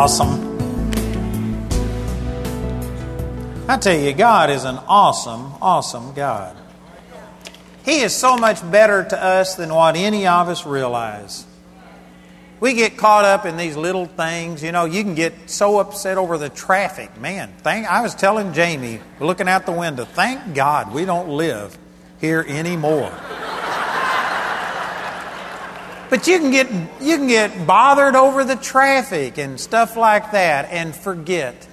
Awesome? I tell you, God is an awesome, awesome God. He is so much better to us than what any of us realize. We get caught up in these little things. You know, you can get so upset over the traffic. Man, thank, I was telling Jamie, looking out the window, thank God we don't live here anymore. But you can get you can get bothered over the traffic and stuff like that and forget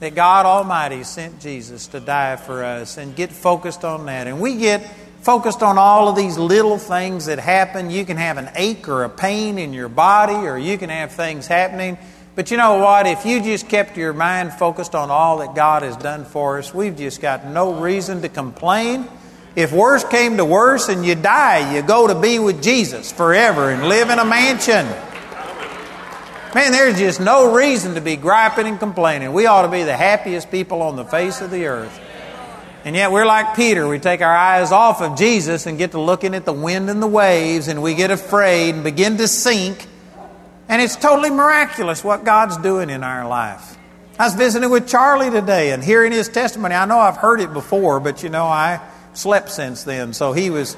that God Almighty sent Jesus to die for us and get focused on that. And we get focused on all of these little things that happen. You can have an ache or a pain in your body, or you can have things happening. But you know what? If you just kept your mind focused on all that God has done for us, we've just got no reason to complain. If worse came to worse and you die, you go to be with Jesus forever and live in a mansion. Man, there's just no reason to be griping and complaining. We ought to be the happiest people on the face of the earth. And yet we're like Peter. We take our eyes off of Jesus and get to looking at the wind and the waves, and we get afraid and begin to sink. And it's totally miraculous what God's doing in our life. I was visiting with Charlie today and hearing his testimony. I know I've heard it before, but you know, I slept since then. So he was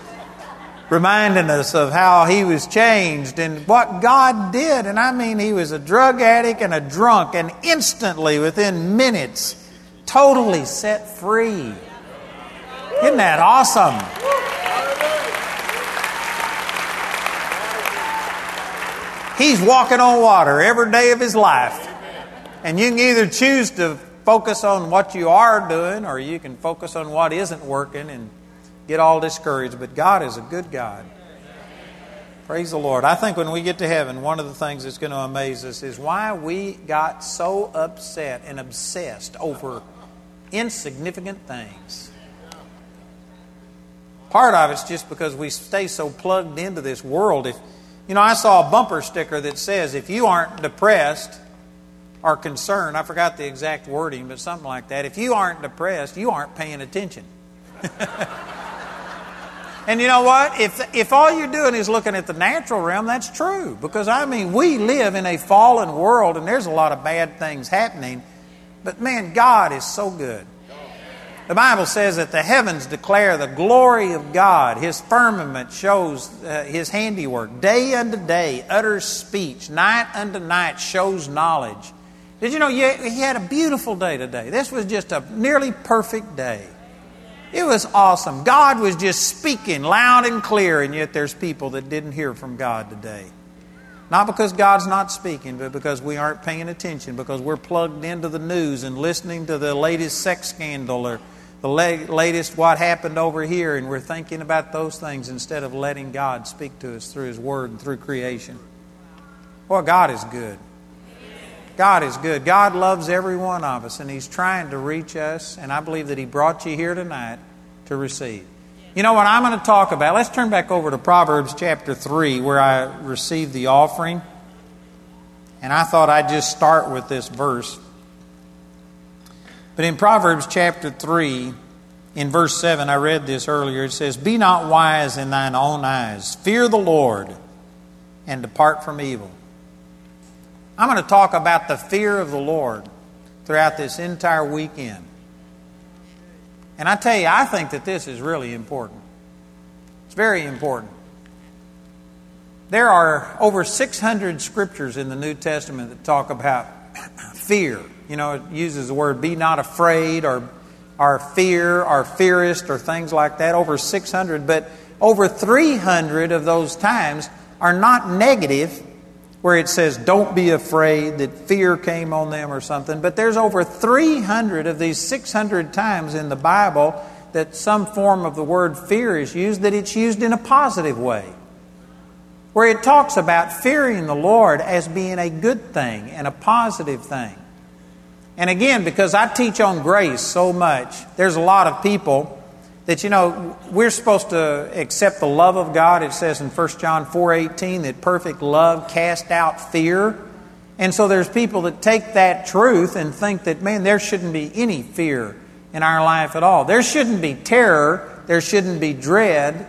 reminding us of how he was changed and what God did. And I mean, he was a drug addict and a drunk, and instantly, within minutes, totally set free. Isn't that awesome? He's walking on water every day of his life. And you can either choose to focus on what you are doing or you can focus on what isn't working and get all discouraged, but God is a good God. Praise the Lord. I think when we get to heaven, one of the things that's going to amaze us is why we got so upset and obsessed over insignificant things. Part of it's just because we stay so plugged into this world. If you know, I saw a bumper sticker that says, "If you aren't depressed or concerned," I forgot the exact wording, but something like that. If you aren't depressed, you aren't paying attention. And you know what? If, if all you're doing is looking at the natural realm, that's true. Because, I mean, we live in a fallen world and there's a lot of bad things happening. But, man, God is so good. The Bible says that the heavens declare the glory of God. His firmament shows uh, His handiwork. Day unto day utters speech. Night unto night shows knowledge. Did you know he had a beautiful day today? This was just a nearly perfect day. It was awesome. God was just speaking loud and clear, and yet there's people that didn't hear from God today. Not because God's not speaking, but because we aren't paying attention, because we're plugged into the news and listening to the latest sex scandal or the latest what happened over here, and we're thinking about those things instead of letting God speak to us through His Word and through creation. Well, God is good. God is good. God loves every one of us, and He's trying to reach us, and I believe that He brought you here tonight to receive. You know what I'm going to talk about? Let's turn back over to Proverbs chapter 3, where I received the offering. And I thought I'd just start with this verse. But in Proverbs chapter 3, in verse 7, I read this earlier. It says, Be not wise in thine own eyes, fear the Lord, and depart from evil. I'm going to talk about the fear of the Lord throughout this entire weekend. And I tell you, I think that this is really important. It's very important. There are over 600 scriptures in the New Testament that talk about fear. You know, it uses the word be not afraid or, or fear or fearest or things like that. Over 600. But over 300 of those times are not negative where it says, Don't be afraid, that fear came on them or something. But there's over 300 of these 600 times in the Bible that some form of the word fear is used, that it's used in a positive way. Where it talks about fearing the Lord as being a good thing and a positive thing. And again, because I teach on grace so much, there's a lot of people that you know we're supposed to accept the love of God. It says in 1 John 4:18 that perfect love casts out fear. And so there's people that take that truth and think that man there shouldn't be any fear in our life at all. There shouldn't be terror, there shouldn't be dread,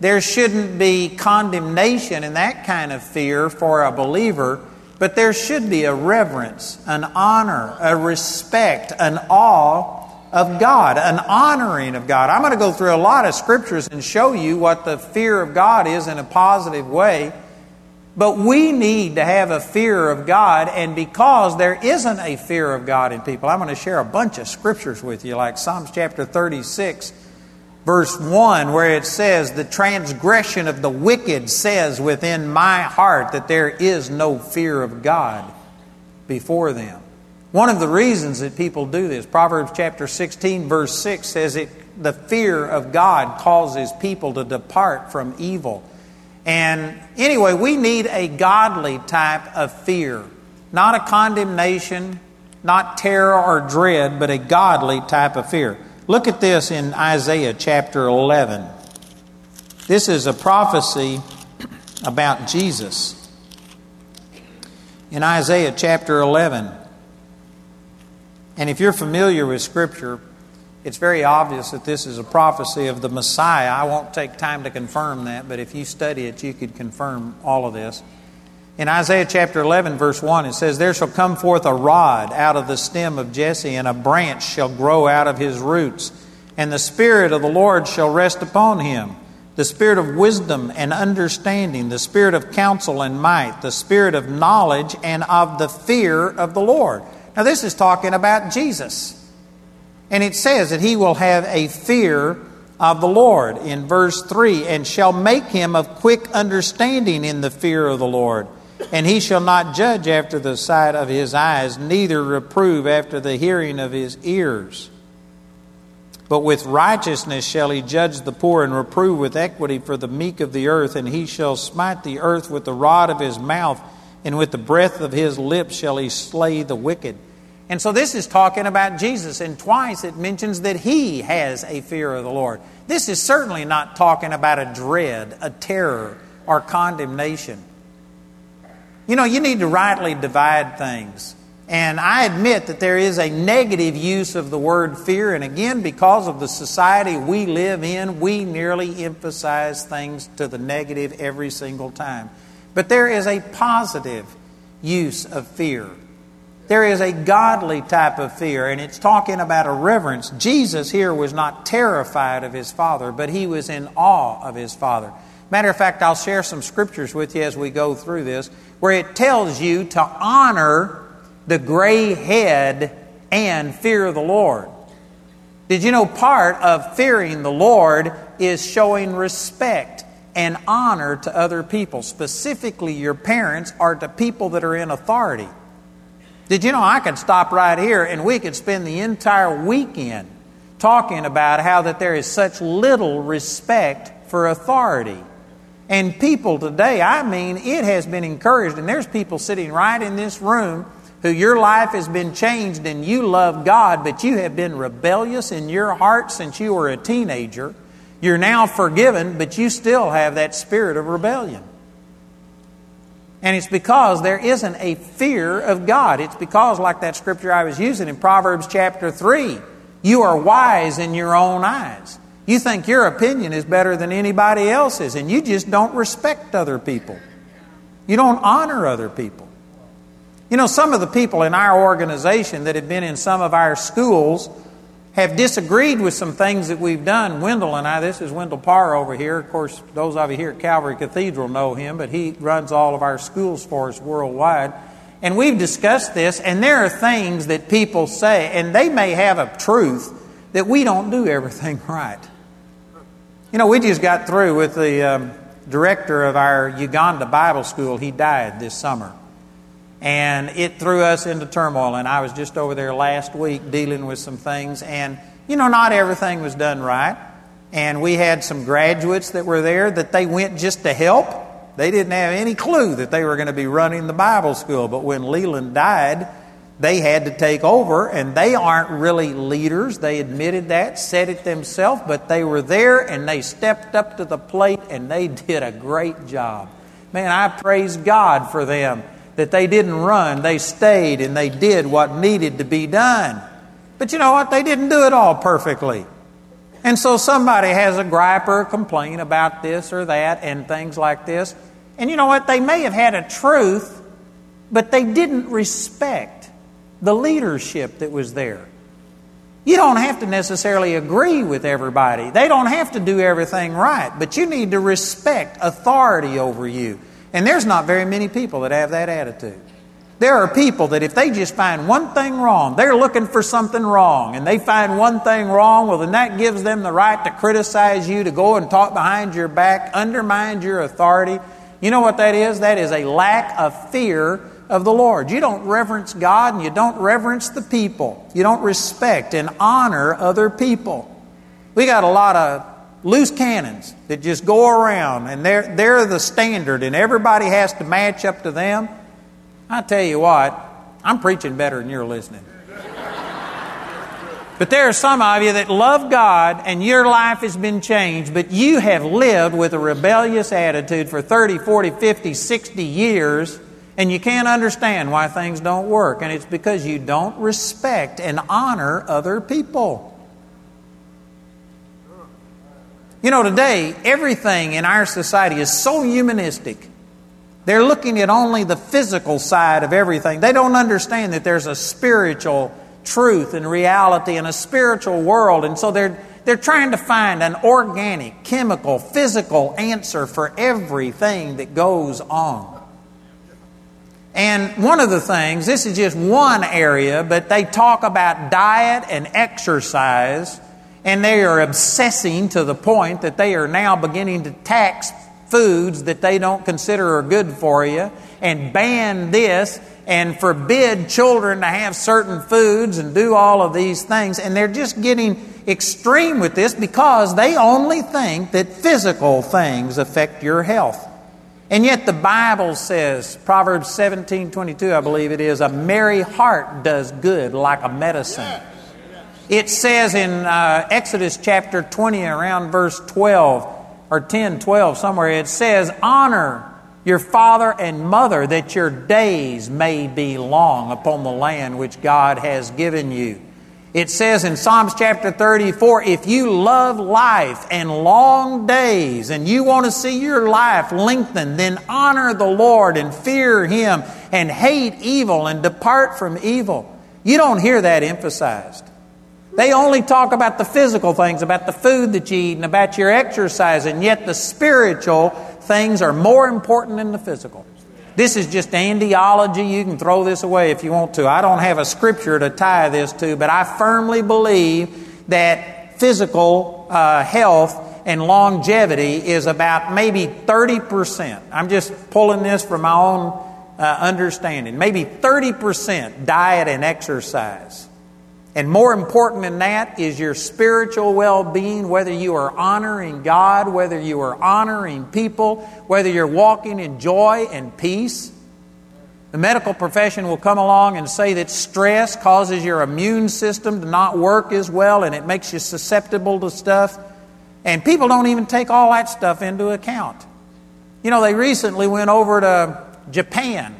there shouldn't be condemnation and that kind of fear for a believer but there should be a reverence, an honor, a respect, an awe of God, an honoring of God. I'm going to go through a lot of scriptures and show you what the fear of God is in a positive way. But we need to have a fear of God, and because there isn't a fear of God in people, I'm going to share a bunch of scriptures with you, like Psalms chapter 36, verse 1, where it says, The transgression of the wicked says within my heart that there is no fear of God before them. One of the reasons that people do this, Proverbs chapter 16, verse 6 says it, the fear of God causes people to depart from evil. And anyway, we need a godly type of fear, not a condemnation, not terror or dread, but a godly type of fear. Look at this in Isaiah chapter 11. This is a prophecy about Jesus. In Isaiah chapter 11, and if you're familiar with Scripture, it's very obvious that this is a prophecy of the Messiah. I won't take time to confirm that, but if you study it, you could confirm all of this. In Isaiah chapter 11, verse 1, it says, There shall come forth a rod out of the stem of Jesse, and a branch shall grow out of his roots. And the Spirit of the Lord shall rest upon him the Spirit of wisdom and understanding, the Spirit of counsel and might, the Spirit of knowledge and of the fear of the Lord. Now, this is talking about Jesus. And it says that he will have a fear of the Lord in verse 3 and shall make him of quick understanding in the fear of the Lord. And he shall not judge after the sight of his eyes, neither reprove after the hearing of his ears. But with righteousness shall he judge the poor and reprove with equity for the meek of the earth. And he shall smite the earth with the rod of his mouth, and with the breath of his lips shall he slay the wicked. And so this is talking about Jesus, and twice it mentions that he has a fear of the Lord. This is certainly not talking about a dread, a terror, or condemnation. You know, you need to rightly divide things. And I admit that there is a negative use of the word fear, and again, because of the society we live in, we nearly emphasize things to the negative every single time. But there is a positive use of fear. There is a godly type of fear, and it's talking about a reverence. Jesus here was not terrified of his Father, but he was in awe of his Father. Matter of fact, I'll share some scriptures with you as we go through this, where it tells you to honor the gray head and fear the Lord. Did you know part of fearing the Lord is showing respect and honor to other people, specifically your parents or to people that are in authority? Did you know I could stop right here and we could spend the entire weekend talking about how that there is such little respect for authority. And people today, I mean, it has been encouraged, and there's people sitting right in this room who your life has been changed and you love God, but you have been rebellious in your heart since you were a teenager. You're now forgiven, but you still have that spirit of rebellion. And it's because there isn't a fear of God. It's because, like that scripture I was using in Proverbs chapter 3, you are wise in your own eyes. You think your opinion is better than anybody else's, and you just don't respect other people. You don't honor other people. You know, some of the people in our organization that have been in some of our schools have disagreed with some things that we've done. Wendell and I, this is Wendell Parr over here. Of course, those of you here at Calvary Cathedral know him, but he runs all of our schools for us worldwide. And we've discussed this, and there are things that people say, and they may have a truth that we don't do everything right. You know, we just got through with the um, director of our Uganda Bible School. He died this summer and it threw us into turmoil. And I was just over there last week dealing with some things, and you know, not everything was done right. And we had some graduates that were there that they went just to help. They didn't have any clue that they were going to be running the Bible school. But when Leland died, they had to take over, and they aren't really leaders. They admitted that, said it themselves, but they were there and they stepped up to the plate and they did a great job. Man, I praise God for them that they didn't run, they stayed and they did what needed to be done. But you know what? They didn't do it all perfectly. And so somebody has a gripe or a complaint about this or that and things like this. And you know what? They may have had a truth, but they didn't respect the leadership that was there. You don't have to necessarily agree with everybody. They don't have to do everything right, but you need to respect authority over you. And there's not very many people that have that attitude. There are people that if they just find one thing wrong, they're looking for something wrong, and they find one thing wrong, well, then that gives them the right to criticize you, to go and talk behind your back, undermine your authority. You know what that is? That is a lack of fear of the Lord. You don't reverence God and you don't reverence the people. You don't respect and honor other people. We got a lot of loose cannons that just go around and they're, they're the standard and everybody has to match up to them. I tell you what, I'm preaching better than you're listening. But there are some of you that love God and your life has been changed, but you have lived with a rebellious attitude for 30, 40, 50, 60 years and you can't understand why things don't work, and it's because you don't respect and honor other people. You know, today, everything in our society is so humanistic. They're looking at only the physical side of everything. They don't understand that there's a spiritual truth and reality and a spiritual world, and so they're, they're trying to find an organic, chemical, physical answer for everything that goes on. And one of the things, this is just one area, but they talk about diet and exercise, and they are obsessing to the point that they are now beginning to tax foods that they don't consider are good for you, and ban this, and forbid children to have certain foods and do all of these things. And they're just getting extreme with this because they only think that physical things affect your health. And yet the Bible says, Proverbs 17 22, I believe it is, a merry heart does good like a medicine. It says in uh, Exodus chapter 20, around verse 12, or 10, 12, somewhere, it says, Honor your father and mother that your days may be long upon the land which God has given you. It says in Psalms chapter 34 if you love life and long days and you want to see your life lengthened, then honor the Lord and fear Him and hate evil and depart from evil. You don't hear that emphasized. They only talk about the physical things, about the food that you eat and about your exercise, and yet the spiritual things are more important than the physical. This is just andiology. You can throw this away if you want to. I don't have a scripture to tie this to, but I firmly believe that physical uh, health and longevity is about maybe 30%. I'm just pulling this from my own uh, understanding. Maybe 30% diet and exercise. And more important than that is your spiritual well being, whether you are honoring God, whether you are honoring people, whether you're walking in joy and peace. The medical profession will come along and say that stress causes your immune system to not work as well and it makes you susceptible to stuff. And people don't even take all that stuff into account. You know, they recently went over to Japan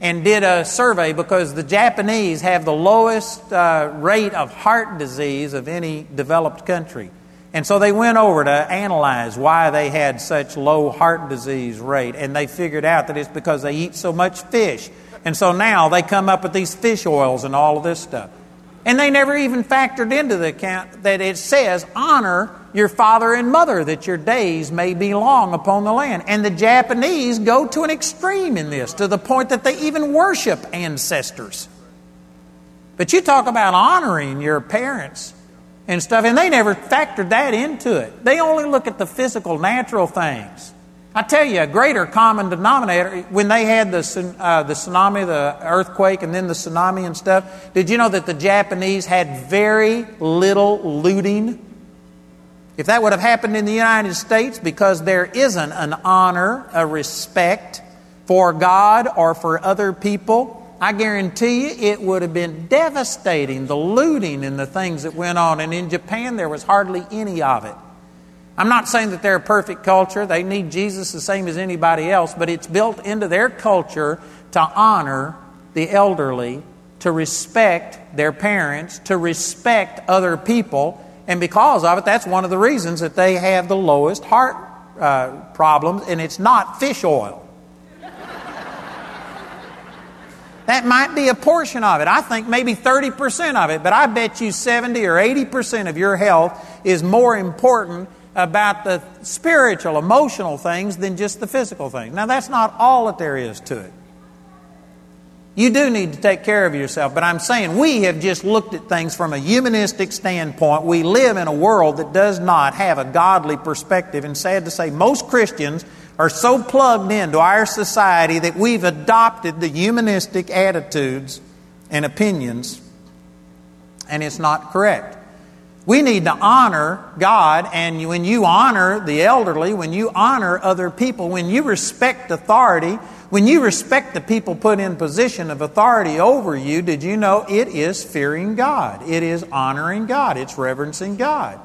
and did a survey because the Japanese have the lowest uh, rate of heart disease of any developed country. And so they went over to analyze why they had such low heart disease rate, and they figured out that it's because they eat so much fish. And so now they come up with these fish oils and all of this stuff. And they never even factored into the account that it says, honor your father and mother that your days may be long upon the land. And the Japanese go to an extreme in this, to the point that they even worship ancestors. But you talk about honoring your parents and stuff, and they never factored that into it. They only look at the physical, natural things. I tell you, a greater common denominator, when they had the, uh, the tsunami, the earthquake, and then the tsunami and stuff, did you know that the Japanese had very little looting? If that would have happened in the United States, because there isn't an honor, a respect for God or for other people, I guarantee you it would have been devastating, the looting and the things that went on. And in Japan, there was hardly any of it. I'm not saying that they're a perfect culture. They need Jesus the same as anybody else, but it's built into their culture to honor the elderly, to respect their parents, to respect other people. And because of it, that's one of the reasons that they have the lowest heart uh, problems, and it's not fish oil. That might be a portion of it. I think maybe 30% of it, but I bet you 70 or 80% of your health is more important about the spiritual, emotional things than just the physical things. Now, that's not all that there is to it. You do need to take care of yourself, but I'm saying we have just looked at things from a humanistic standpoint. We live in a world that does not have a godly perspective, and sad to say, most Christians are so plugged into our society that we've adopted the humanistic attitudes and opinions, and it's not correct. We need to honor God, and when you honor the elderly, when you honor other people, when you respect authority, when you respect the people put in position of authority over you, did you know it is fearing God? It is honoring God. It's reverencing God.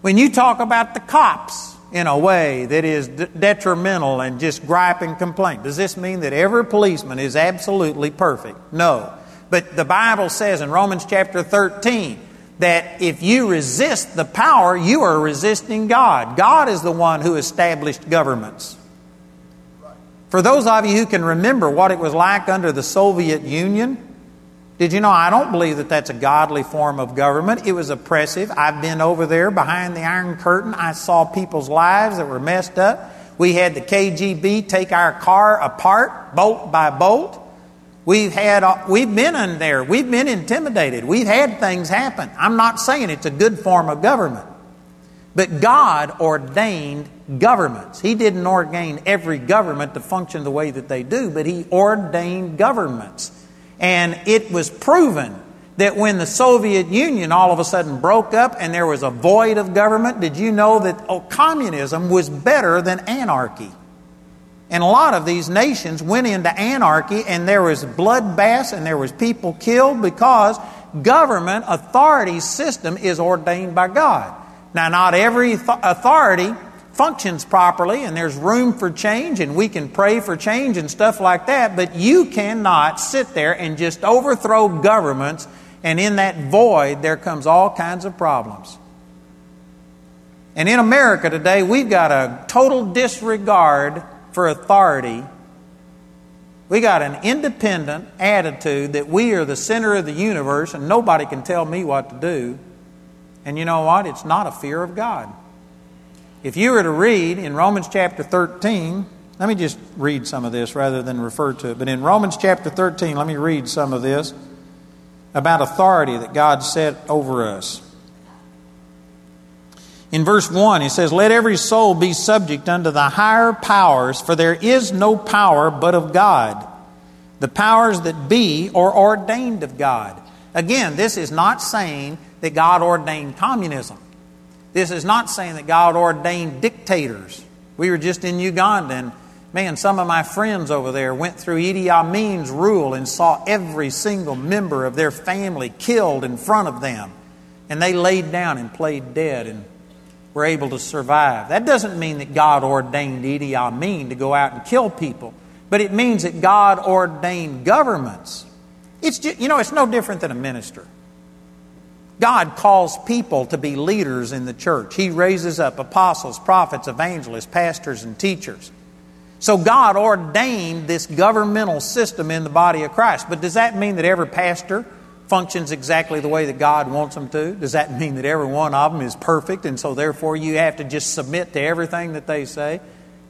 When you talk about the cops in a way that is d- detrimental and just gripe and complain, does this mean that every policeman is absolutely perfect? No. But the Bible says in Romans chapter 13 that if you resist the power, you are resisting God. God is the one who established governments. For those of you who can remember what it was like under the Soviet Union, did you know I don't believe that that's a godly form of government? It was oppressive. I've been over there behind the Iron Curtain. I saw people's lives that were messed up. We had the KGB take our car apart, bolt by bolt. We've had uh, we've been in there. We've been intimidated. We've had things happen. I'm not saying it's a good form of government. But God ordained governments. He didn't ordain every government to function the way that they do, but He ordained governments. And it was proven that when the Soviet Union all of a sudden broke up and there was a void of government, did you know that oh, communism was better than anarchy? And a lot of these nations went into anarchy and there was bloodbaths and there was people killed because government authority system is ordained by God. Now, not every authority functions properly and there's room for change and we can pray for change and stuff like that, but you cannot sit there and just overthrow governments and in that void there comes all kinds of problems. And in America today, we've got a total disregard for authority. We got an independent attitude that we are the center of the universe and nobody can tell me what to do. And you know what? It's not a fear of God. If you were to read in Romans chapter 13, let me just read some of this rather than refer to it. But in Romans chapter 13, let me read some of this about authority that God set over us. In verse 1, he says, Let every soul be subject unto the higher powers, for there is no power but of God. The powers that be are ordained of God. Again, this is not saying that God ordained communism. This is not saying that God ordained dictators. We were just in Uganda, and man, some of my friends over there went through Idi Amin's rule and saw every single member of their family killed in front of them. And they laid down and played dead and were able to survive. That doesn't mean that God ordained Idi Amin to go out and kill people, but it means that God ordained governments. It's just, you know, it's no different than a minister. God calls people to be leaders in the church. He raises up apostles, prophets, evangelists, pastors, and teachers. So God ordained this governmental system in the body of Christ. But does that mean that every pastor functions exactly the way that God wants them to? Does that mean that every one of them is perfect and so therefore you have to just submit to everything that they say?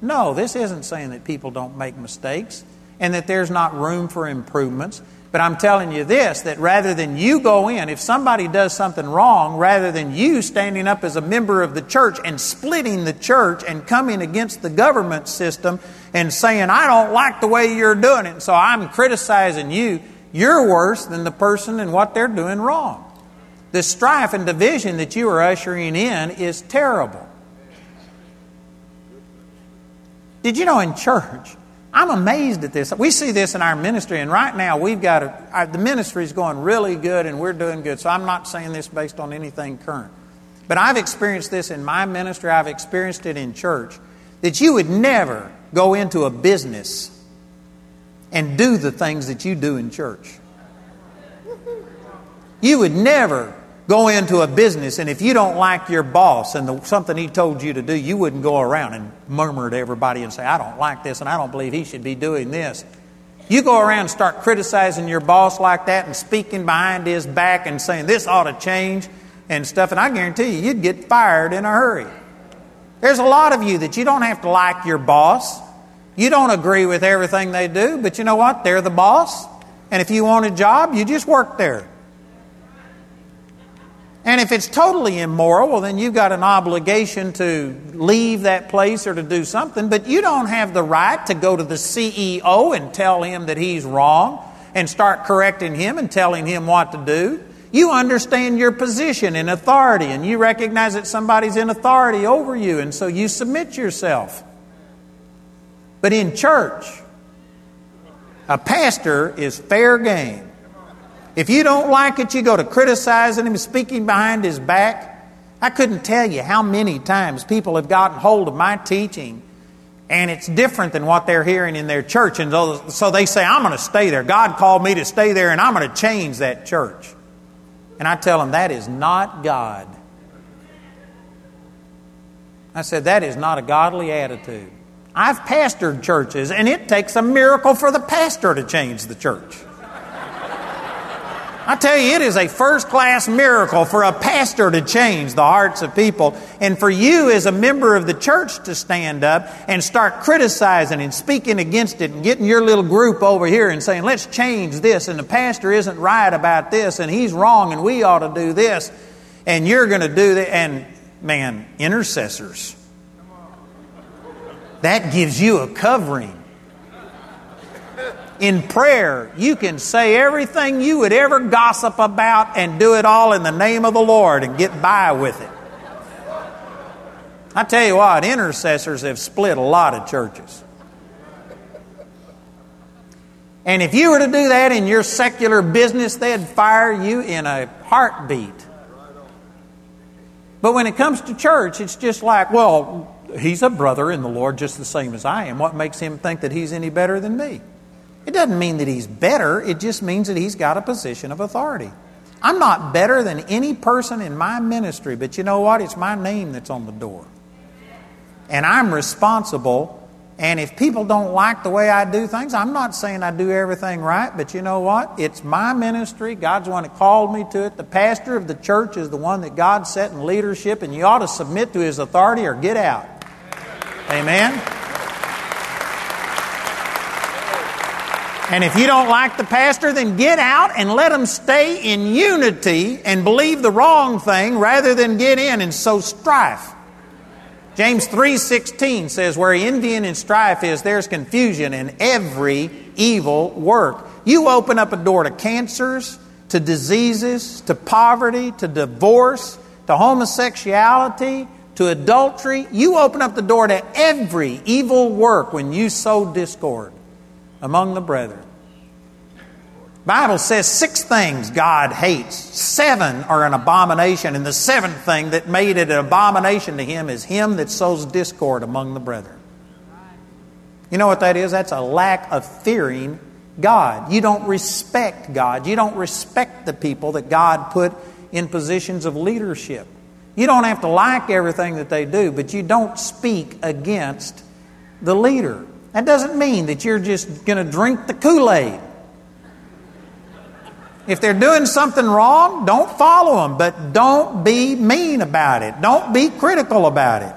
No, this isn't saying that people don't make mistakes and that there's not room for improvements. But I'm telling you this that rather than you go in, if somebody does something wrong, rather than you standing up as a member of the church and splitting the church and coming against the government system and saying, I don't like the way you're doing it, so I'm criticizing you, you're worse than the person and what they're doing wrong. The strife and division that you are ushering in is terrible. Did you know in church, I'm amazed at this. We see this in our ministry, and right now we've got a, our, the ministry is going really good, and we're doing good. So I'm not saying this based on anything current, but I've experienced this in my ministry. I've experienced it in church that you would never go into a business and do the things that you do in church. You would never go into a business, and if you don't like your boss and the, something he told you to do, you wouldn't go around and murmur to everybody and say, I don't like this and I don't believe he should be doing this. You go around and start criticizing your boss like that and speaking behind his back and saying this ought to change and stuff, and I guarantee you, you'd get fired in a hurry. There's a lot of you that you don't have to like your boss. You don't agree with everything they do, but you know what? They're the boss. And if you want a job, you just work there. And if it's totally immoral, well, then you've got an obligation to leave that place or to do something, but you don't have the right to go to the CEO and tell him that he's wrong and start correcting him and telling him what to do. You understand your position in authority and you recognize that somebody's in authority over you, and so you submit yourself. But in church, a pastor is fair game. If you don't like it, you go to criticizing him, speaking behind his back. I couldn't tell you how many times people have gotten hold of my teaching and it's different than what they're hearing in their church. And so they say, I'm going to stay there. God called me to stay there and I'm going to change that church. And I tell them, that is not God. I said, that is not a godly attitude. I've pastored churches, and it takes a miracle for the pastor to change the church. I tell you, it is a first class miracle for a pastor to change the hearts of people, and for you as a member of the church to stand up and start criticizing and speaking against it and getting your little group over here and saying, let's change this, and the pastor isn't right about this, and he's wrong, and we ought to do this, and you're going to do that. And man, intercessors. That gives you a covering in prayer, you can say everything you would ever gossip about and do it all in the name of the Lord and get by with it. I tell you what, intercessors have split a lot of churches. And if you were to do that in your secular business, they'd fire you in a heartbeat. But when it comes to church, it's just like, well, he's a brother in the Lord just the same as I am. What makes him think that he's any better than me? It doesn't mean that he's better, it just means that he's got a position of authority. I'm not better than any person in my ministry, but you know what? It's my name that's on the door. And I'm responsible. And if people don't like the way I do things, I'm not saying I do everything right, but you know what? It's my ministry. God's the one that called me to it. The pastor of the church is the one that God set in leadership, and you ought to submit to his authority or get out. Amen? And if you don't like the pastor, then get out and let them stay in unity and believe the wrong thing rather than get in and sow strife. James 3:16 says where envy and strife is there's confusion in every evil work. You open up a door to cancers, to diseases, to poverty, to divorce, to homosexuality, to adultery. You open up the door to every evil work when you sow discord among the brethren. Bible says six things God hates. Seven are an abomination, and the seventh thing that made it an abomination to him is him that sows discord among the brethren. You know what that is? That's a lack of fearing God. You don't respect God. You don't respect the people that God put in positions of leadership. You don't have to like everything that they do, but you don't speak against the leader. That doesn't mean that you're just going to drink the Kool Aid. If they're doing something wrong, don't follow them, but don't be mean about it. Don't be critical about it.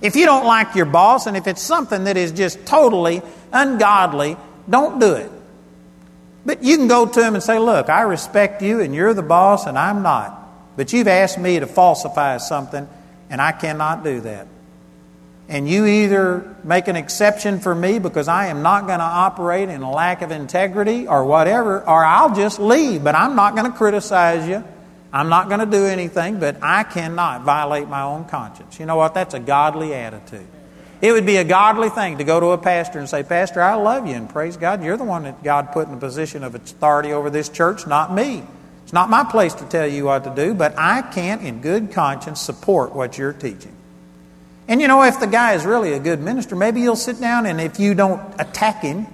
If you don't like your boss and if it's something that is just totally ungodly, don't do it. But you can go to him and say, Look, I respect you and you're the boss and I'm not. But you've asked me to falsify something and I cannot do that and you either make an exception for me because I am not going to operate in a lack of integrity or whatever, or I'll just leave, but I'm not going to criticize you. I'm not going to do anything, but I cannot violate my own conscience. You know what? That's a godly attitude. It would be a godly thing to go to a pastor and say, Pastor, I love you, and praise God, you're the one that God put in a position of authority over this church, not me. It's not my place to tell you what to do, but I can't, in good conscience, support what you're teaching. And you know, if the guy is really a good minister, maybe he'll sit down and if you don't attack him,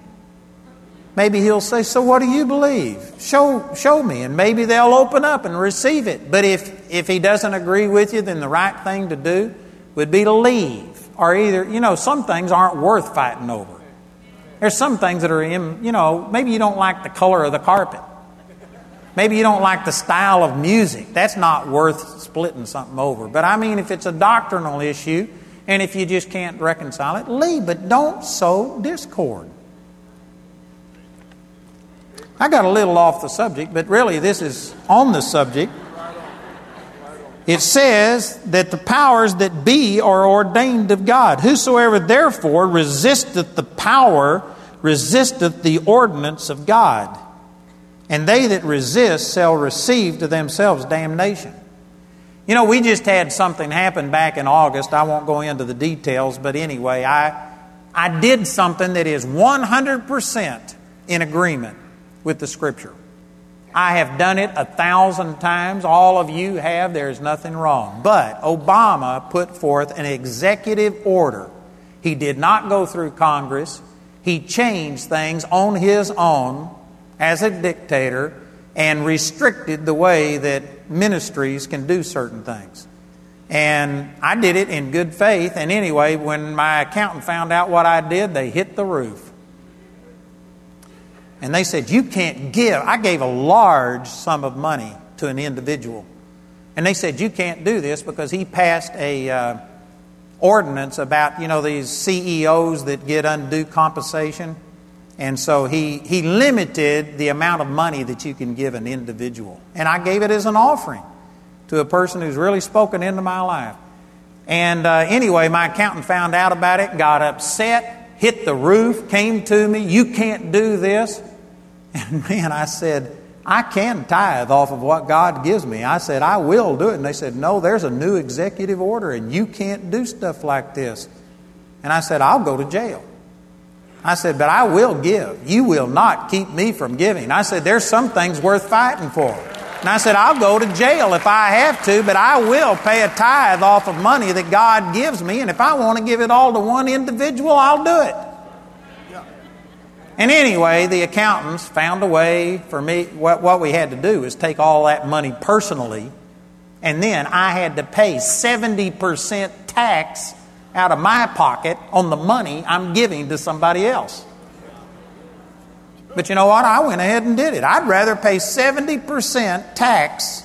maybe he'll say, So what do you believe? Show, show me. And maybe they'll open up and receive it. But if, if he doesn't agree with you, then the right thing to do would be to leave. Or either, you know, some things aren't worth fighting over. There's some things that are in, you know, maybe you don't like the color of the carpet. Maybe you don't like the style of music. That's not worth splitting something over. But I mean, if it's a doctrinal issue and if you just can't reconcile it, leave, but don't sow discord. I got a little off the subject, but really this is on the subject. It says that the powers that be are ordained of God. Whosoever therefore resisteth the power resisteth the ordinance of God. And they that resist shall receive to themselves damnation. You know, we just had something happen back in August. I won't go into the details, but anyway, I, I did something that is 100% in agreement with the Scripture. I have done it a thousand times. All of you have. There's nothing wrong. But Obama put forth an executive order. He did not go through Congress. He changed things on his own as a dictator and restricted the way that ministries can do certain things. And I did it in good faith. And anyway, when my accountant found out what I did, they hit the roof. And they said, You can't give. I gave a large sum of money to an individual. And they said, You can't do this because he passed a uh, ordinance about, you know, these CEOs that get undue compensation. And so he, he limited the amount of money that you can give an individual. And I gave it as an offering to a person who's really spoken into my life. And uh, anyway, my accountant found out about it, got upset, hit the roof, came to me, You can't do this. And man, I said, I can tithe off of what God gives me. I said, I will do it. And they said, No, there's a new executive order and you can't do stuff like this. And I said, I'll go to jail. I said, But I will give. You will not keep me from giving. I said, There's some things worth fighting for. And I said, I'll go to jail if I have to, but I will pay a tithe off of money that God gives me. And if I want to give it all to one individual, I'll do it. And anyway, the accountants found a way for me. What, what we had to do is take all that money personally, and then I had to pay 70% tax out of my pocket on the money I'm giving to somebody else. But you know what? I went ahead and did it. I'd rather pay 70% tax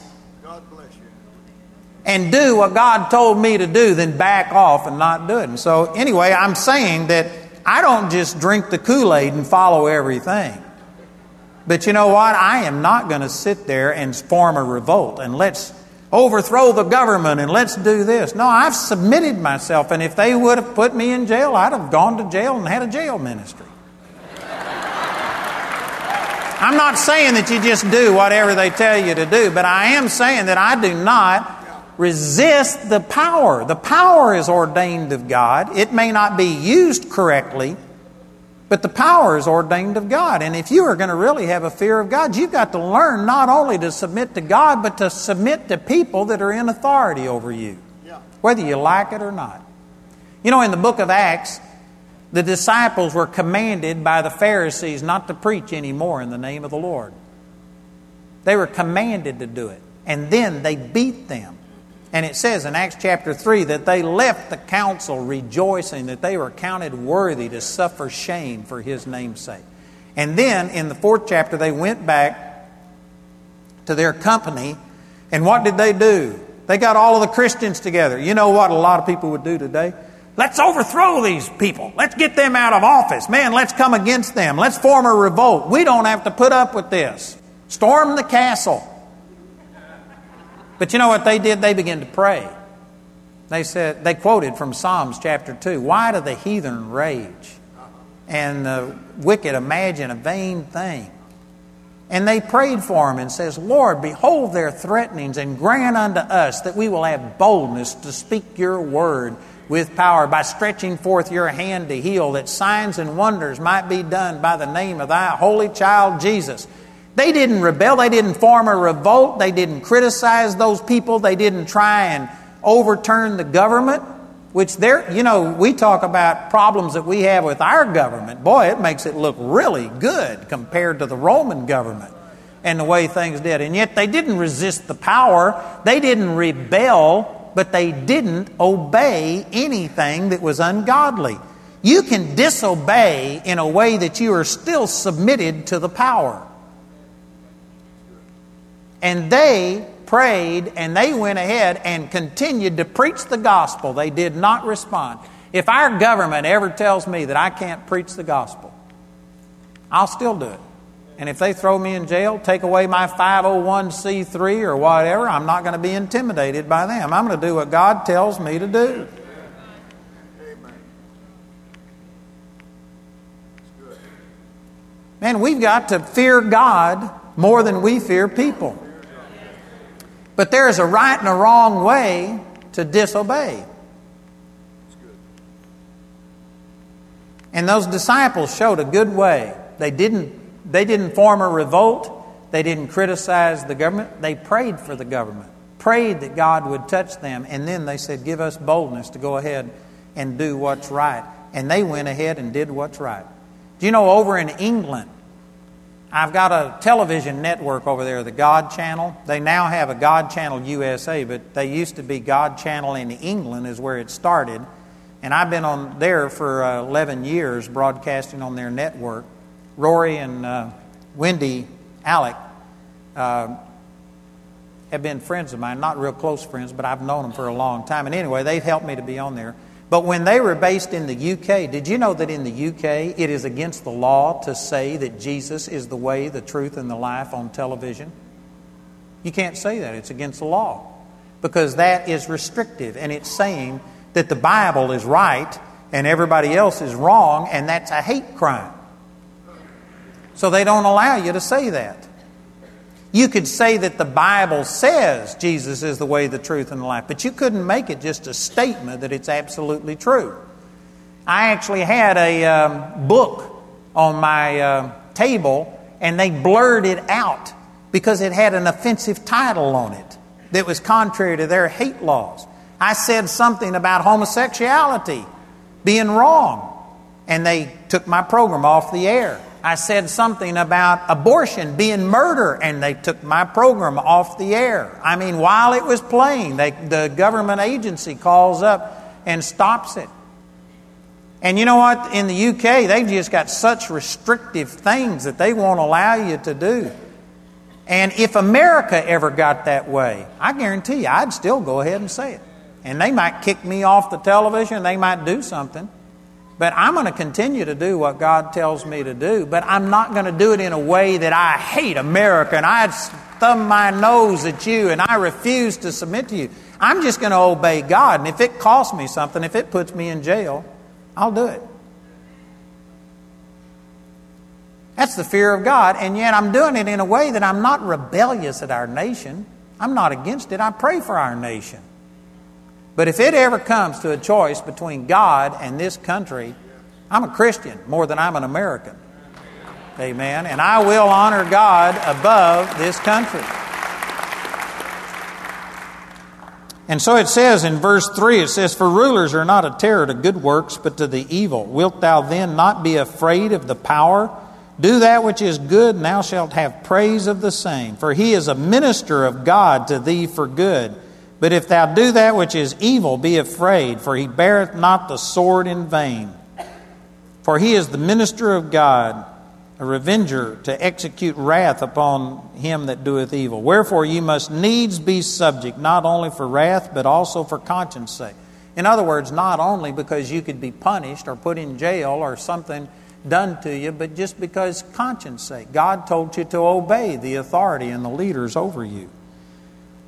and do what God told me to do than back off and not do it. And so, anyway, I'm saying that I don't just drink the Kool Aid and follow everything. But you know what? I am not going to sit there and form a revolt and let's overthrow the government and let's do this. No, I've submitted myself, and if they would have put me in jail, I'd have gone to jail and had a jail ministry. I'm not saying that you just do whatever they tell you to do, but I am saying that I do not resist the power. The power is ordained of God. It may not be used correctly, but the power is ordained of God. And if you are going to really have a fear of God, you've got to learn not only to submit to God, but to submit to people that are in authority over you, whether you like it or not. You know, in the book of Acts, the disciples were commanded by the Pharisees not to preach anymore in the name of the Lord. They were commanded to do it. And then they beat them. And it says in Acts chapter 3 that they left the council rejoicing that they were counted worthy to suffer shame for his name's sake. And then in the fourth chapter, they went back to their company. And what did they do? They got all of the Christians together. You know what a lot of people would do today? Let's overthrow these people. Let's get them out of office. Man, let's come against them. Let's form a revolt. We don't have to put up with this. Storm the castle. But you know what they did? They began to pray. They said, they quoted from Psalms chapter 2 Why do the heathen rage and the wicked imagine a vain thing? And they prayed for him and says, Lord, behold their threatenings and grant unto us that we will have boldness to speak your word with power by stretching forth your hand to heal, that signs and wonders might be done by the name of thy holy child Jesus. They didn't rebel, they didn't form a revolt, they didn't criticize those people, they didn't try and overturn the government. Which there, you know, we talk about problems that we have with our government. Boy, it makes it look really good compared to the Roman government and the way things did. And yet they didn't resist the power, they didn't rebel, but they didn't obey anything that was ungodly. You can disobey in a way that you are still submitted to the power. And they prayed and they went ahead and continued to preach the gospel. They did not respond. If our government ever tells me that I can't preach the gospel, I'll still do it. And if they throw me in jail, take away my 501c3 or whatever, I'm not going to be intimidated by them. I'm going to do what God tells me to do. Man, we've got to fear God more than we fear people. But there is a right and a wrong way to disobey. And those disciples showed a good way. They didn't, they didn't form a revolt. They didn't criticize the government. They prayed for the government, prayed that God would touch them. And then they said, Give us boldness to go ahead and do what's right. And they went ahead and did what's right. Do you know over in England, I've got a television network over there, the God Channel. They now have a God Channel USA, but they used to be God Channel in England, is where it started. And I've been on there for uh, 11 years, broadcasting on their network. Rory and uh, Wendy Alec uh, have been friends of mine, not real close friends, but I've known them for a long time. And anyway, they've helped me to be on there. But when they were based in the UK, did you know that in the UK it is against the law to say that Jesus is the way, the truth, and the life on television? You can't say that. It's against the law. Because that is restrictive, and it's saying that the Bible is right and everybody else is wrong, and that's a hate crime. So they don't allow you to say that. You could say that the Bible says Jesus is the way, the truth, and the life, but you couldn't make it just a statement that it's absolutely true. I actually had a um, book on my uh, table, and they blurred it out because it had an offensive title on it that was contrary to their hate laws. I said something about homosexuality being wrong, and they took my program off the air. I said something about abortion being murder, and they took my program off the air. I mean, while it was playing, they, the government agency calls up and stops it. And you know what? In the UK, they've just got such restrictive things that they won't allow you to do. And if America ever got that way, I guarantee you, I'd still go ahead and say it. And they might kick me off the television, they might do something. But I'm going to continue to do what God tells me to do. But I'm not going to do it in a way that I hate America and I thumb my nose at you and I refuse to submit to you. I'm just going to obey God. And if it costs me something, if it puts me in jail, I'll do it. That's the fear of God. And yet I'm doing it in a way that I'm not rebellious at our nation. I'm not against it. I pray for our nation. But if it ever comes to a choice between God and this country, I'm a Christian more than I'm an American. Amen. And I will honor God above this country. And so it says in verse 3 it says, For rulers are not a terror to good works, but to the evil. Wilt thou then not be afraid of the power? Do that which is good, and thou shalt have praise of the same. For he is a minister of God to thee for good. But if thou do that which is evil, be afraid, for he beareth not the sword in vain. For he is the minister of God, a revenger to execute wrath upon him that doeth evil. Wherefore ye must needs be subject, not only for wrath, but also for conscience sake. In other words, not only because you could be punished or put in jail or something done to you, but just because conscience sake. God told you to obey the authority and the leaders over you.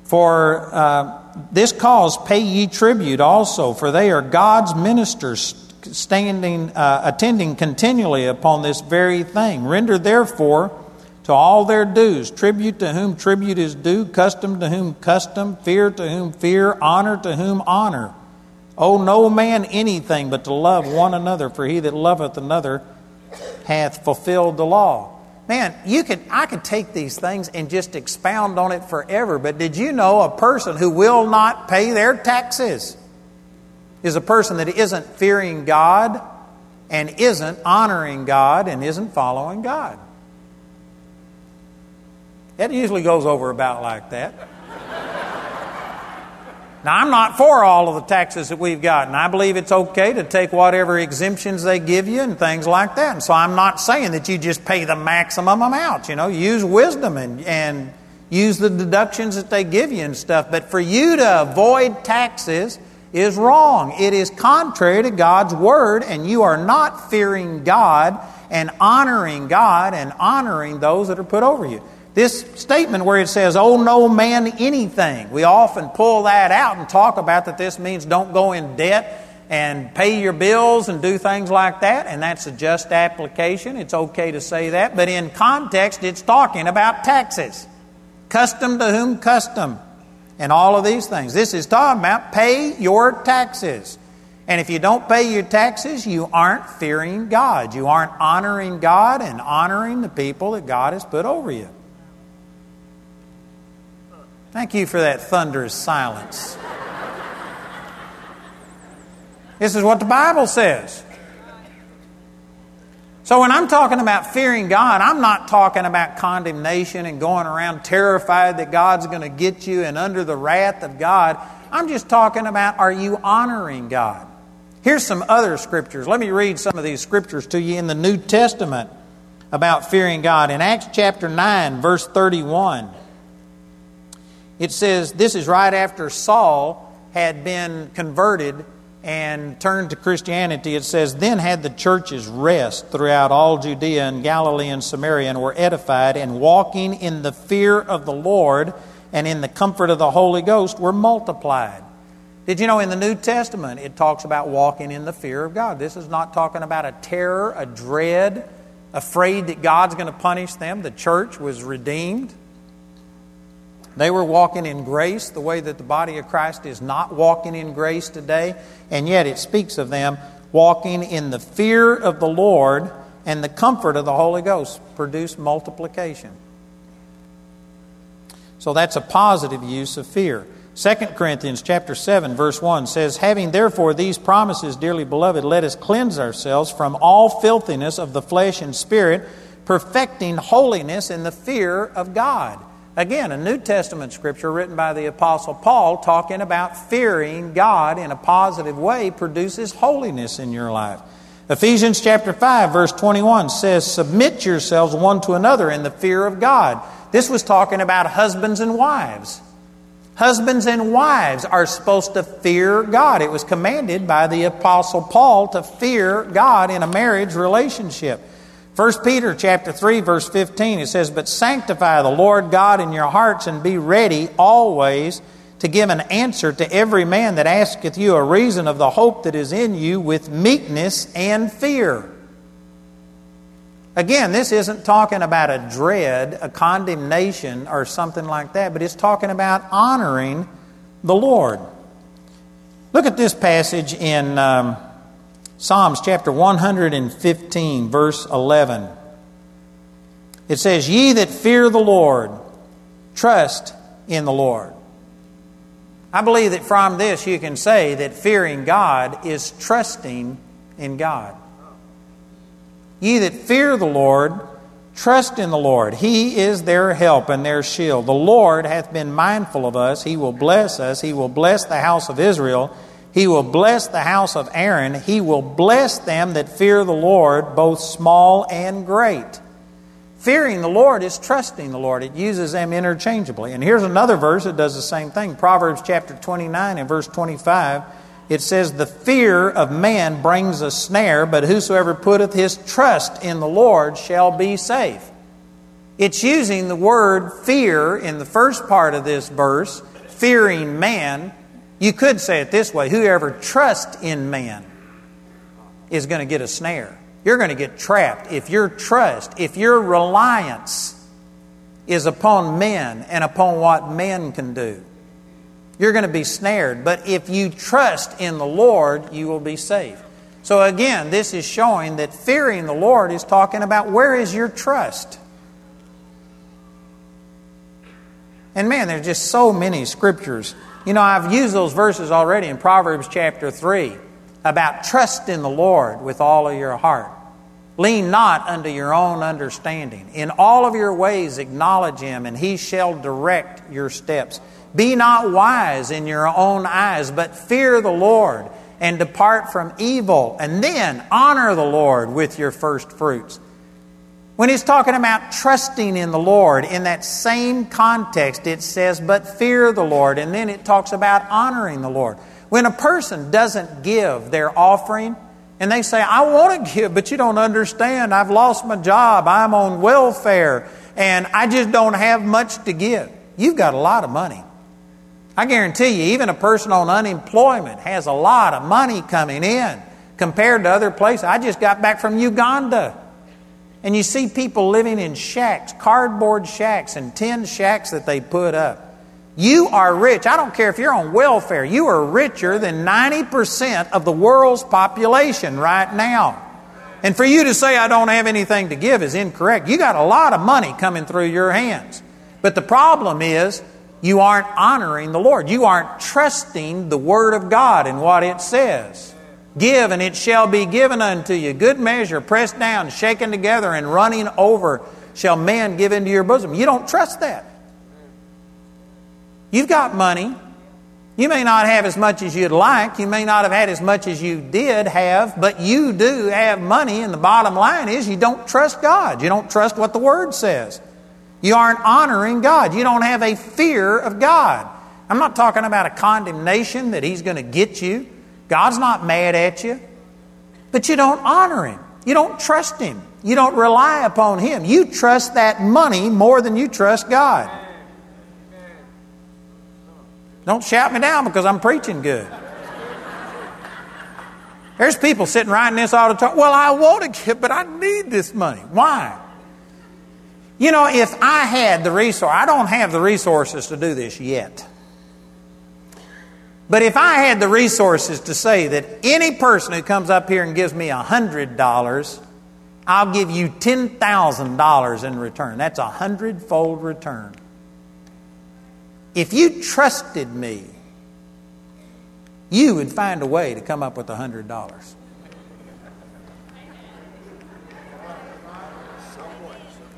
For uh, this cause pay ye tribute also, for they are God's ministers standing, uh, attending continually upon this very thing. Render therefore to all their dues tribute to whom tribute is due, custom to whom custom, fear to whom fear, honor to whom honor. Owe no man anything but to love one another, for he that loveth another hath fulfilled the law. Man, you could I could take these things and just expound on it forever, but did you know a person who will not pay their taxes is a person that isn't fearing God and isn't honoring God and isn't following God? It usually goes over about like that. Now, I'm not for all of the taxes that we've got, and I believe it's okay to take whatever exemptions they give you and things like that. And so I'm not saying that you just pay the maximum amount. You know, use wisdom and, and use the deductions that they give you and stuff. But for you to avoid taxes is wrong. It is contrary to God's word, and you are not fearing God and honoring God and honoring those that are put over you. This statement where it says, Oh, no man anything, we often pull that out and talk about that this means don't go in debt and pay your bills and do things like that, and that's a just application. It's okay to say that, but in context, it's talking about taxes. Custom to whom custom, and all of these things. This is talking about pay your taxes. And if you don't pay your taxes, you aren't fearing God. You aren't honoring God and honoring the people that God has put over you. Thank you for that thunderous silence. this is what the Bible says. So, when I'm talking about fearing God, I'm not talking about condemnation and going around terrified that God's going to get you and under the wrath of God. I'm just talking about are you honoring God? Here's some other scriptures. Let me read some of these scriptures to you in the New Testament about fearing God. In Acts chapter 9, verse 31. It says, this is right after Saul had been converted and turned to Christianity. It says, Then had the churches rest throughout all Judea and Galilee and Samaria and were edified, and walking in the fear of the Lord and in the comfort of the Holy Ghost were multiplied. Did you know in the New Testament it talks about walking in the fear of God? This is not talking about a terror, a dread, afraid that God's going to punish them. The church was redeemed. They were walking in grace the way that the body of Christ is not walking in grace today, and yet it speaks of them walking in the fear of the Lord and the comfort of the Holy Ghost produce multiplication. So that's a positive use of fear. 2 Corinthians chapter 7 verse 1 says, "Having therefore these promises, dearly beloved, let us cleanse ourselves from all filthiness of the flesh and spirit, perfecting holiness in the fear of God." Again, a New Testament scripture written by the Apostle Paul talking about fearing God in a positive way produces holiness in your life. Ephesians chapter 5 verse 21 says, Submit yourselves one to another in the fear of God. This was talking about husbands and wives. Husbands and wives are supposed to fear God. It was commanded by the Apostle Paul to fear God in a marriage relationship. 1 Peter chapter 3 verse 15 it says but sanctify the Lord God in your hearts and be ready always to give an answer to every man that asketh you a reason of the hope that is in you with meekness and fear. Again, this isn't talking about a dread, a condemnation, or something like that, but it's talking about honoring the Lord. Look at this passage in um, Psalms chapter 115, verse 11. It says, Ye that fear the Lord, trust in the Lord. I believe that from this you can say that fearing God is trusting in God. Ye that fear the Lord, trust in the Lord. He is their help and their shield. The Lord hath been mindful of us. He will bless us. He will bless the house of Israel. He will bless the house of Aaron. He will bless them that fear the Lord, both small and great. Fearing the Lord is trusting the Lord. It uses them interchangeably. And here's another verse that does the same thing. Proverbs chapter 29 and verse 25. It says, The fear of man brings a snare, but whosoever putteth his trust in the Lord shall be safe. It's using the word fear in the first part of this verse, fearing man, you could say it this way whoever trusts in man is going to get a snare. You're going to get trapped. If your trust, if your reliance is upon men and upon what men can do, you're going to be snared. But if you trust in the Lord, you will be safe. So again, this is showing that fearing the Lord is talking about where is your trust? And man, there's just so many scriptures you know, I've used those verses already in Proverbs chapter 3 about trust in the Lord with all of your heart. Lean not unto your own understanding. In all of your ways acknowledge him, and he shall direct your steps. Be not wise in your own eyes, but fear the Lord and depart from evil, and then honor the Lord with your first fruits. When he's talking about trusting in the Lord, in that same context, it says, but fear the Lord, and then it talks about honoring the Lord. When a person doesn't give their offering, and they say, I want to give, but you don't understand. I've lost my job. I'm on welfare, and I just don't have much to give. You've got a lot of money. I guarantee you, even a person on unemployment has a lot of money coming in compared to other places. I just got back from Uganda. And you see people living in shacks, cardboard shacks, and tin shacks that they put up. You are rich. I don't care if you're on welfare. You are richer than 90% of the world's population right now. And for you to say I don't have anything to give is incorrect. You got a lot of money coming through your hands. But the problem is you aren't honoring the Lord. You aren't trusting the Word of God and what it says. Give, and it shall be given unto you. Good measure, pressed down, shaken together, and running over shall men give into your bosom. You don't trust that. You've got money. You may not have as much as you'd like. You may not have had as much as you did have, but you do have money, and the bottom line is you don't trust God. You don't trust what the Word says. You aren't honoring God. You don't have a fear of God. I'm not talking about a condemnation that He's going to get you. God's not mad at you. But you don't honor Him. You don't trust Him. You don't rely upon Him. You trust that money more than you trust God. Don't shout me down because I'm preaching good. There's people sitting right in this auditorium. Well, I want to give, but I need this money. Why? You know, if I had the resource, I don't have the resources to do this yet. But if I had the resources to say that any person who comes up here and gives me $100, I'll give you $10,000 in return. That's a hundredfold return. If you trusted me, you would find a way to come up with $100.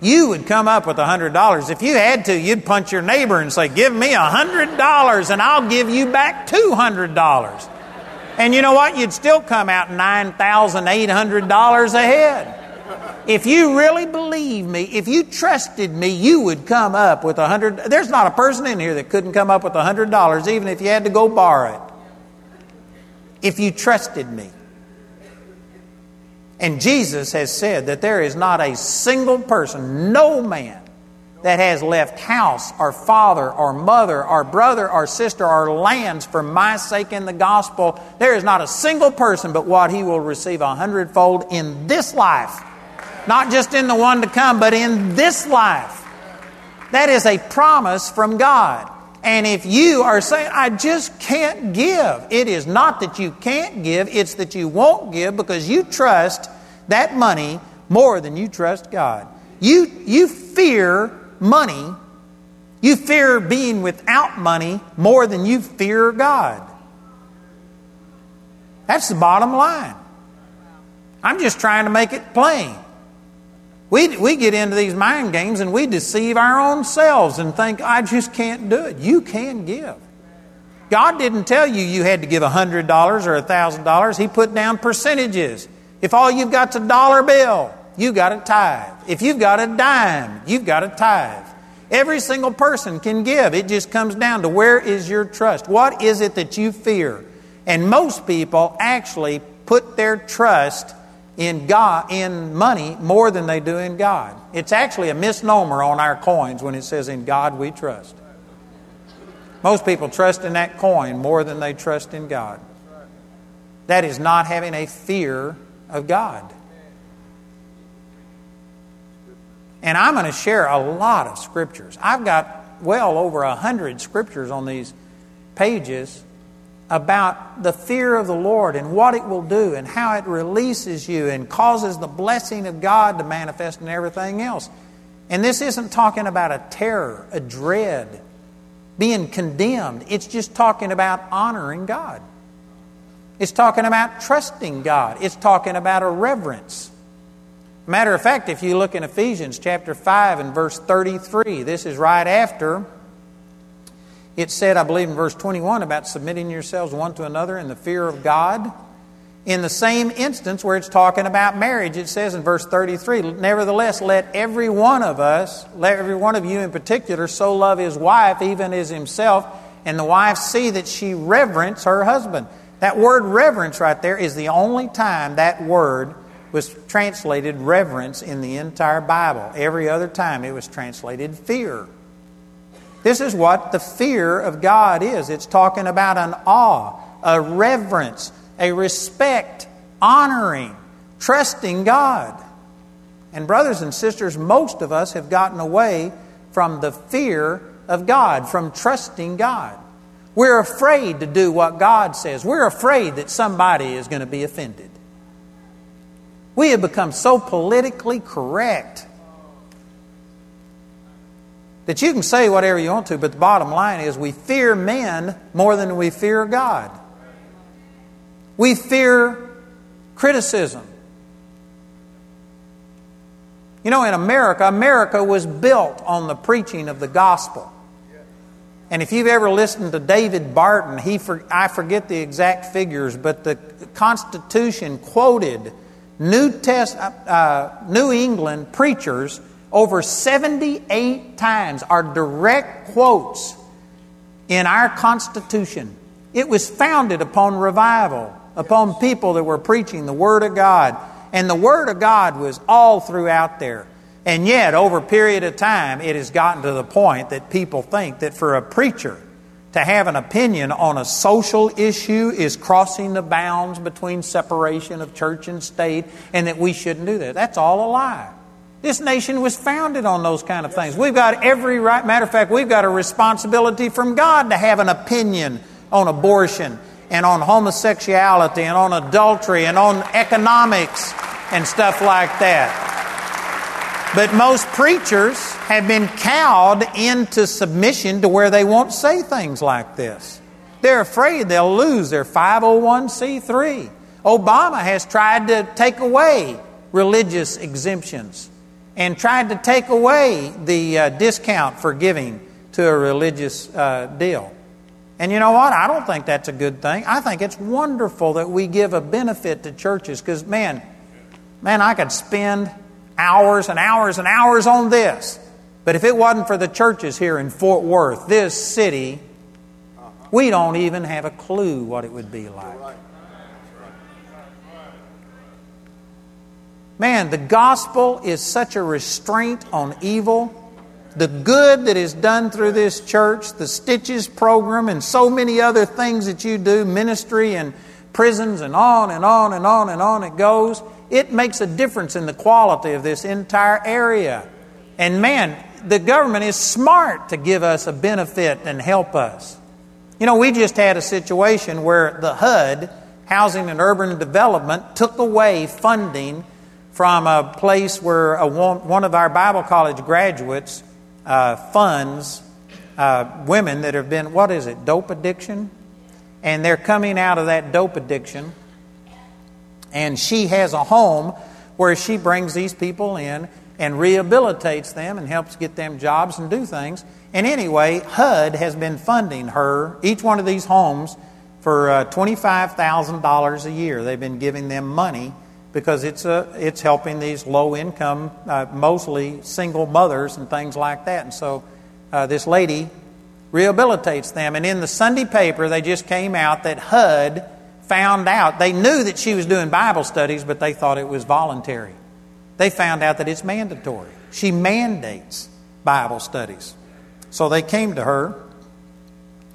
You would come up with a $100. If you had to, you'd punch your neighbor and say, Give me a $100 and I'll give you back $200. And you know what? You'd still come out $9,800 ahead. If you really believe me, if you trusted me, you would come up with a hundred. There's not a person in here that couldn't come up with a hundred dollars, even if you had to go borrow it. If you trusted me. And Jesus has said that there is not a single person, no man, that has left house or father or mother or brother or sister or lands for my sake in the gospel. There is not a single person but what he will receive a hundredfold in this life. Not just in the one to come, but in this life. That is a promise from God. And if you are saying, I just can't give, it is not that you can't give, it's that you won't give because you trust that money more than you trust God. You, you fear money, you fear being without money more than you fear God. That's the bottom line. I'm just trying to make it plain. We, we get into these mind games and we deceive our own selves and think, I just can't do it. You can give. God didn't tell you you had to give $100 or $1,000. He put down percentages. If all you've got's a dollar bill, you got a tithe. If you've got a dime, you've got a tithe. Every single person can give. It just comes down to where is your trust? What is it that you fear? And most people actually put their trust in God in money more than they do in God. It's actually a misnomer on our coins when it says in God we trust. Most people trust in that coin more than they trust in God. That is not having a fear of God. And I'm going to share a lot of scriptures. I've got well over a hundred scriptures on these pages about the fear of the Lord and what it will do and how it releases you and causes the blessing of God to manifest in everything else. And this isn't talking about a terror, a dread, being condemned. It's just talking about honoring God. It's talking about trusting God. It's talking about a reverence. Matter of fact, if you look in Ephesians chapter 5 and verse 33, this is right after it said, I believe in verse 21, about submitting yourselves one to another in the fear of God. In the same instance where it's talking about marriage, it says in verse 33, Nevertheless, let every one of us, let every one of you in particular, so love his wife even as himself, and the wife see that she reverence her husband. That word reverence right there is the only time that word was translated reverence in the entire Bible. Every other time it was translated fear. This is what the fear of God is it's talking about an awe, a reverence, a respect, honoring, trusting God. And, brothers and sisters, most of us have gotten away from the fear of God, from trusting God. We're afraid to do what God says. We're afraid that somebody is going to be offended. We have become so politically correct that you can say whatever you want to, but the bottom line is we fear men more than we fear God. We fear criticism. You know, in America, America was built on the preaching of the gospel. And if you've ever listened to David Barton, he for, I forget the exact figures, but the Constitution quoted New, Test, uh, New England preachers over 78 times are direct quotes in our Constitution. It was founded upon revival, upon people that were preaching the Word of God. And the Word of God was all throughout there. And yet, over a period of time, it has gotten to the point that people think that for a preacher to have an opinion on a social issue is crossing the bounds between separation of church and state and that we shouldn't do that. That's all a lie. This nation was founded on those kind of things. We've got every right, matter of fact, we've got a responsibility from God to have an opinion on abortion and on homosexuality and on adultery and on economics and stuff like that. But most preachers have been cowed into submission to where they won't say things like this. They're afraid they'll lose their 501c3. Obama has tried to take away religious exemptions and tried to take away the uh, discount for giving to a religious uh, deal. And you know what? I don't think that's a good thing. I think it's wonderful that we give a benefit to churches because, man, man, I could spend hours and hours and hours on this. But if it wasn't for the churches here in Fort Worth, this city, we don't even have a clue what it would be like. Man, the gospel is such a restraint on evil. The good that is done through this church, the Stitches program, and so many other things that you do, ministry and prisons, and on and on and on and on it goes, it makes a difference in the quality of this entire area. And man, the government is smart to give us a benefit and help us. You know, we just had a situation where the HUD, Housing and Urban Development, took away funding from a place where a, one of our Bible college graduates uh, funds uh, women that have been, what is it, dope addiction? And they're coming out of that dope addiction. And she has a home where she brings these people in and rehabilitates them and helps get them jobs and do things. And anyway, HUD has been funding her, each one of these homes, for uh, $25,000 a year. They've been giving them money because it's, a, it's helping these low income, uh, mostly single mothers and things like that. And so uh, this lady rehabilitates them. And in the Sunday paper, they just came out that HUD found out, they knew that she was doing Bible studies, but they thought it was voluntary. They found out that it's mandatory. She mandates Bible studies. So they came to her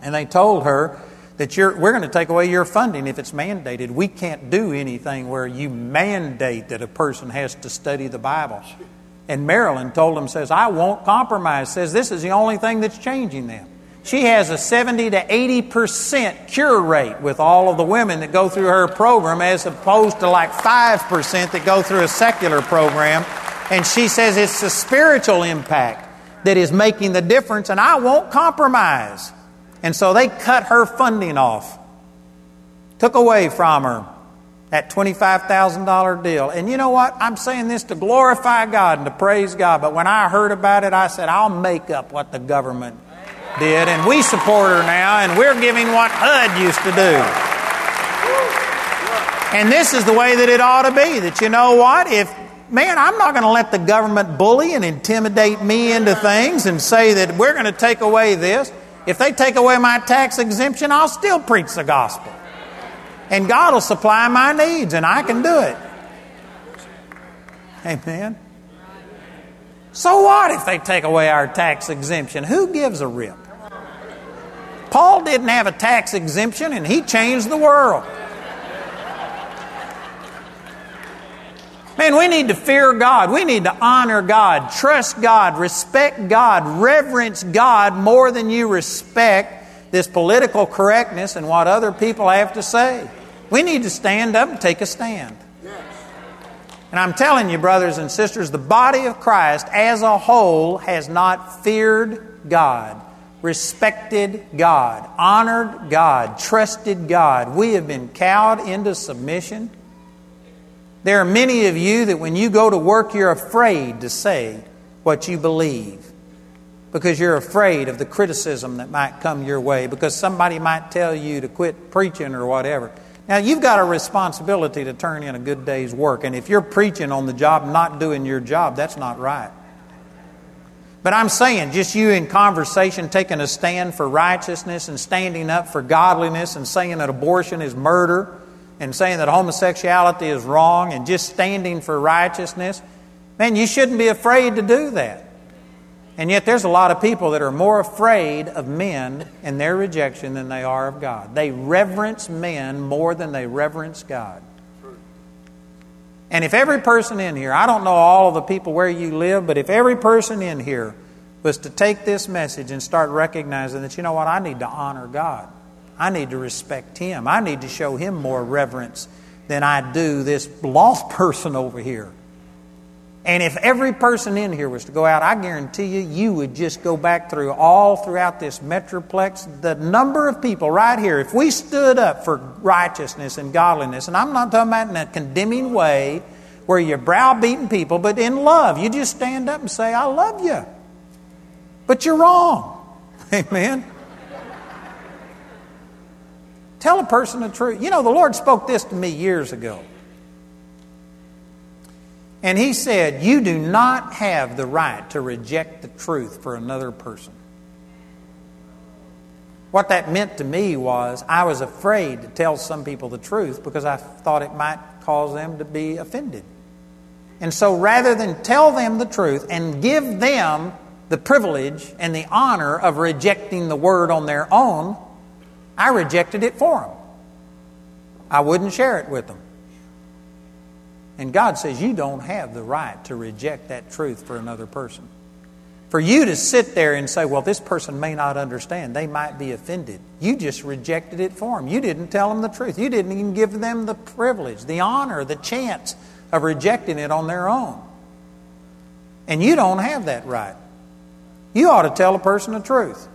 and they told her that you're, we're going to take away your funding if it's mandated. We can't do anything where you mandate that a person has to study the Bible. And Marilyn told them, says, I won't compromise, says this is the only thing that's changing them. She has a 70 to 80% cure rate with all of the women that go through her program as opposed to like 5% that go through a secular program. And she says it's the spiritual impact that is making the difference, and I won't compromise. And so they cut her funding off, took away from her. That $25,000 deal. And you know what? I'm saying this to glorify God and to praise God. But when I heard about it, I said, I'll make up what the government did. And we support her now, and we're giving what HUD used to do. And this is the way that it ought to be. That you know what? If man, I'm not going to let the government bully and intimidate me into things and say that we're going to take away this. If they take away my tax exemption, I'll still preach the gospel. And God will supply my needs, and I can do it. Amen. So what if they take away our tax exemption? Who gives a rip? Paul didn't have a tax exemption, and he changed the world. Man, we need to fear God. We need to honor God, trust God, respect God, reverence God more than you respect this political correctness and what other people have to say. We need to stand up and take a stand. And I'm telling you, brothers and sisters, the body of Christ as a whole has not feared God, respected God, honored God, trusted God. We have been cowed into submission. There are many of you that when you go to work, you're afraid to say what you believe because you're afraid of the criticism that might come your way, because somebody might tell you to quit preaching or whatever. Now, you've got a responsibility to turn in a good day's work, and if you're preaching on the job, not doing your job, that's not right. But I'm saying, just you in conversation taking a stand for righteousness and standing up for godliness and saying that abortion is murder and saying that homosexuality is wrong and just standing for righteousness, man, you shouldn't be afraid to do that. And yet, there's a lot of people that are more afraid of men and their rejection than they are of God. They reverence men more than they reverence God. And if every person in here, I don't know all of the people where you live, but if every person in here was to take this message and start recognizing that, you know what, I need to honor God. I need to respect him. I need to show him more reverence than I do this lost person over here. And if every person in here was to go out, I guarantee you, you would just go back through all throughout this metroplex. The number of people right here, if we stood up for righteousness and godliness, and I'm not talking about in a condemning way where you're browbeating people, but in love, you just stand up and say, I love you. But you're wrong. Amen. Tell a person the truth. You know, the Lord spoke this to me years ago. And He said, You do not have the right to reject the truth for another person. What that meant to me was I was afraid to tell some people the truth because I thought it might cause them to be offended. And so rather than tell them the truth and give them the privilege and the honor of rejecting the word on their own, I rejected it for them. I wouldn't share it with them. And God says you don't have the right to reject that truth for another person. For you to sit there and say, well, this person may not understand, they might be offended. You just rejected it for them. You didn't tell them the truth. You didn't even give them the privilege, the honor, the chance of rejecting it on their own. And you don't have that right. You ought to tell a person the truth.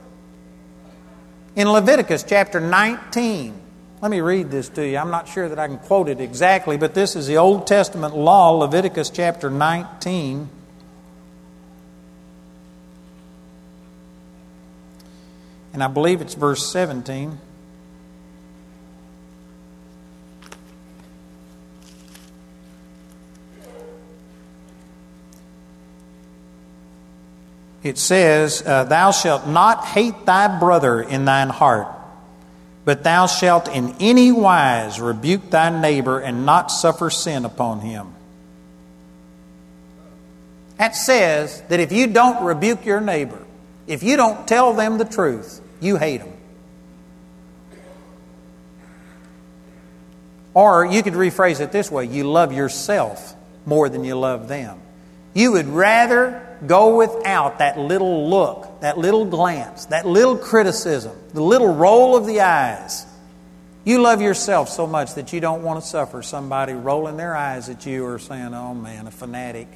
In Leviticus chapter 19, let me read this to you. I'm not sure that I can quote it exactly, but this is the Old Testament law, Leviticus chapter 19. And I believe it's verse 17. It says, uh, Thou shalt not hate thy brother in thine heart, but thou shalt in any wise rebuke thy neighbor and not suffer sin upon him. That says that if you don't rebuke your neighbor, if you don't tell them the truth, you hate them. Or you could rephrase it this way you love yourself more than you love them. You would rather go without that little look, that little glance, that little criticism, the little roll of the eyes. You love yourself so much that you don't want to suffer somebody rolling their eyes at you or saying, oh man, a fanatic.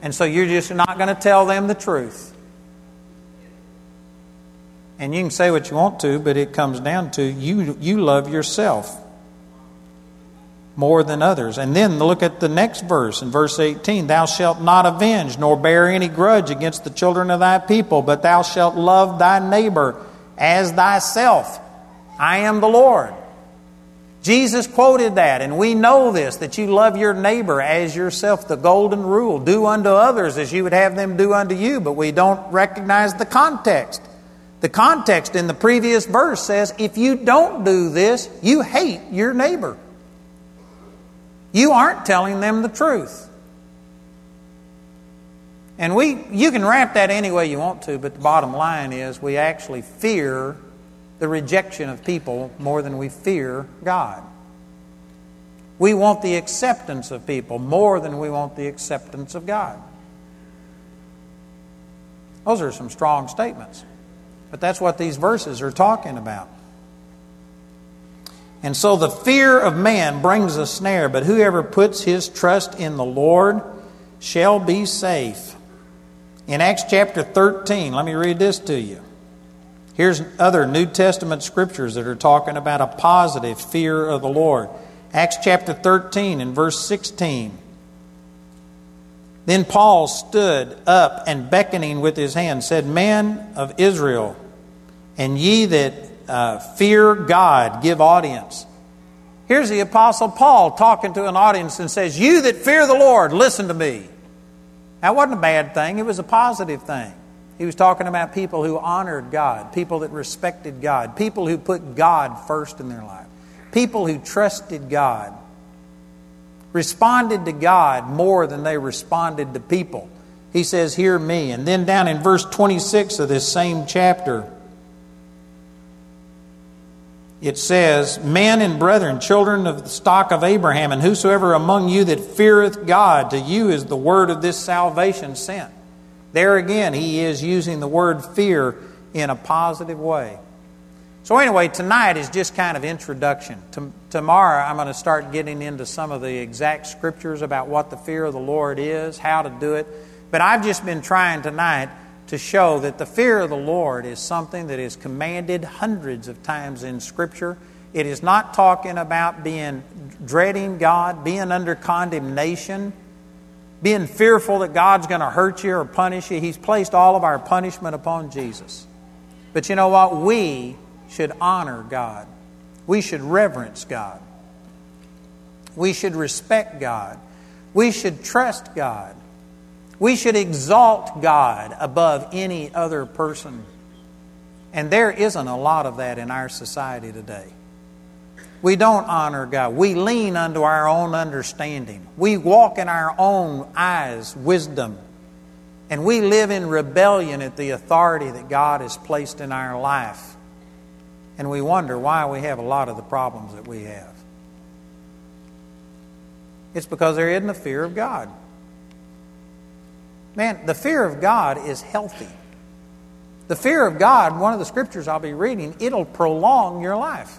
And so you're just not going to tell them the truth. And you can say what you want to, but it comes down to you, you love yourself more than others. And then look at the next verse in verse 18 Thou shalt not avenge, nor bear any grudge against the children of thy people, but thou shalt love thy neighbor as thyself. I am the Lord. Jesus quoted that, and we know this that you love your neighbor as yourself, the golden rule. Do unto others as you would have them do unto you, but we don't recognize the context. The context in the previous verse says if you don't do this, you hate your neighbor. You aren't telling them the truth. And we, you can wrap that any way you want to, but the bottom line is we actually fear the rejection of people more than we fear God. We want the acceptance of people more than we want the acceptance of God. Those are some strong statements. But that's what these verses are talking about. And so the fear of man brings a snare, but whoever puts his trust in the Lord shall be safe. In Acts chapter 13, let me read this to you. Here's other New Testament scriptures that are talking about a positive fear of the Lord. Acts chapter 13 and verse 16. Then Paul stood up and beckoning with his hand said, Men of Israel, and ye that uh, fear God, give audience. Here's the Apostle Paul talking to an audience and says, You that fear the Lord, listen to me. That wasn't a bad thing, it was a positive thing. He was talking about people who honored God, people that respected God, people who put God first in their life, people who trusted God, responded to God more than they responded to people. He says, Hear me. And then down in verse 26 of this same chapter, it says, Men and brethren, children of the stock of Abraham, and whosoever among you that feareth God, to you is the word of this salvation sent. There again, he is using the word fear in a positive way. So, anyway, tonight is just kind of introduction. tomorrow, I'm going to start getting into some of the exact scriptures about what the fear of the Lord is, how to do it. But I've just been trying tonight to show that the fear of the Lord is something that is commanded hundreds of times in Scripture. It is not talking about being dreading God, being under condemnation being fearful that God's going to hurt you or punish you. He's placed all of our punishment upon Jesus. But you know what? We should honor God. We should reverence God. We should respect God. We should trust God. We should exalt God above any other person. And there isn't a lot of that in our society today. We don't honor God. We lean unto our own understanding. We walk in our own eyes' wisdom. And we live in rebellion at the authority that God has placed in our life. And we wonder why we have a lot of the problems that we have. It's because there isn't a fear of God. Man, the fear of God is healthy. The fear of God, one of the scriptures I'll be reading, it'll prolong your life.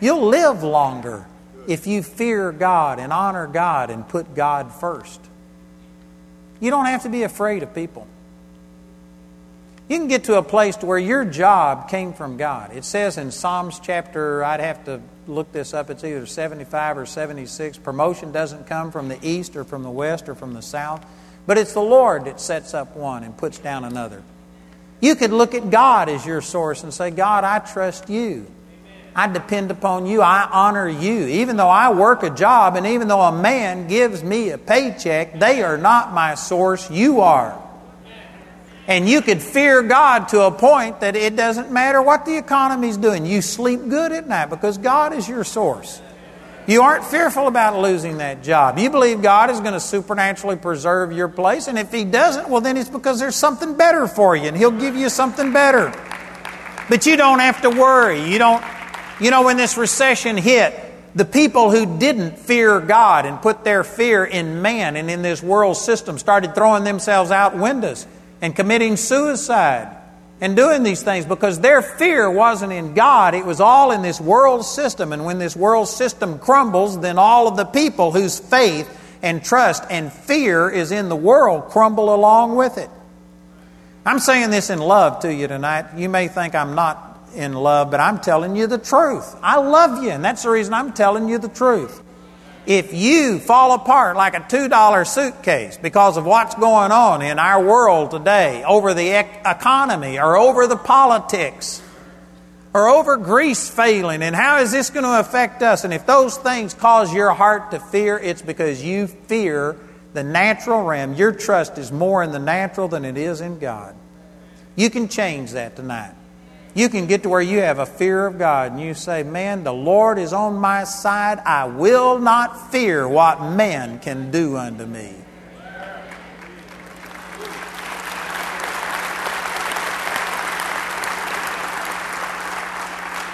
You'll live longer if you fear God and honor God and put God first. You don't have to be afraid of people. You can get to a place to where your job came from God. It says in Psalms chapter, I'd have to look this up, it's either 75 or 76. Promotion doesn't come from the east or from the west or from the south, but it's the Lord that sets up one and puts down another. You could look at God as your source and say, God, I trust you. I depend upon you. I honor you. Even though I work a job and even though a man gives me a paycheck, they are not my source. You are. And you could fear God to a point that it doesn't matter what the economy's doing. You sleep good at night because God is your source. You aren't fearful about losing that job. You believe God is going to supernaturally preserve your place, and if He doesn't, well, then it's because there's something better for you, and He'll give you something better. But you don't have to worry. You don't you know, when this recession hit, the people who didn't fear God and put their fear in man and in this world system started throwing themselves out windows and committing suicide and doing these things because their fear wasn't in God, it was all in this world system. And when this world system crumbles, then all of the people whose faith and trust and fear is in the world crumble along with it. I'm saying this in love to you tonight. You may think I'm not in love, but I'm telling you the truth. I love you, and that's the reason I'm telling you the truth. If you fall apart like a $2 suitcase because of what's going on in our world today over the economy or over the politics or over Greece failing, and how is this going to affect us? And if those things cause your heart to fear, it's because you fear the natural realm. Your trust is more in the natural than it is in God. You can change that tonight. You can get to where you have a fear of God and you say, Man, the Lord is on my side. I will not fear what man can do unto me.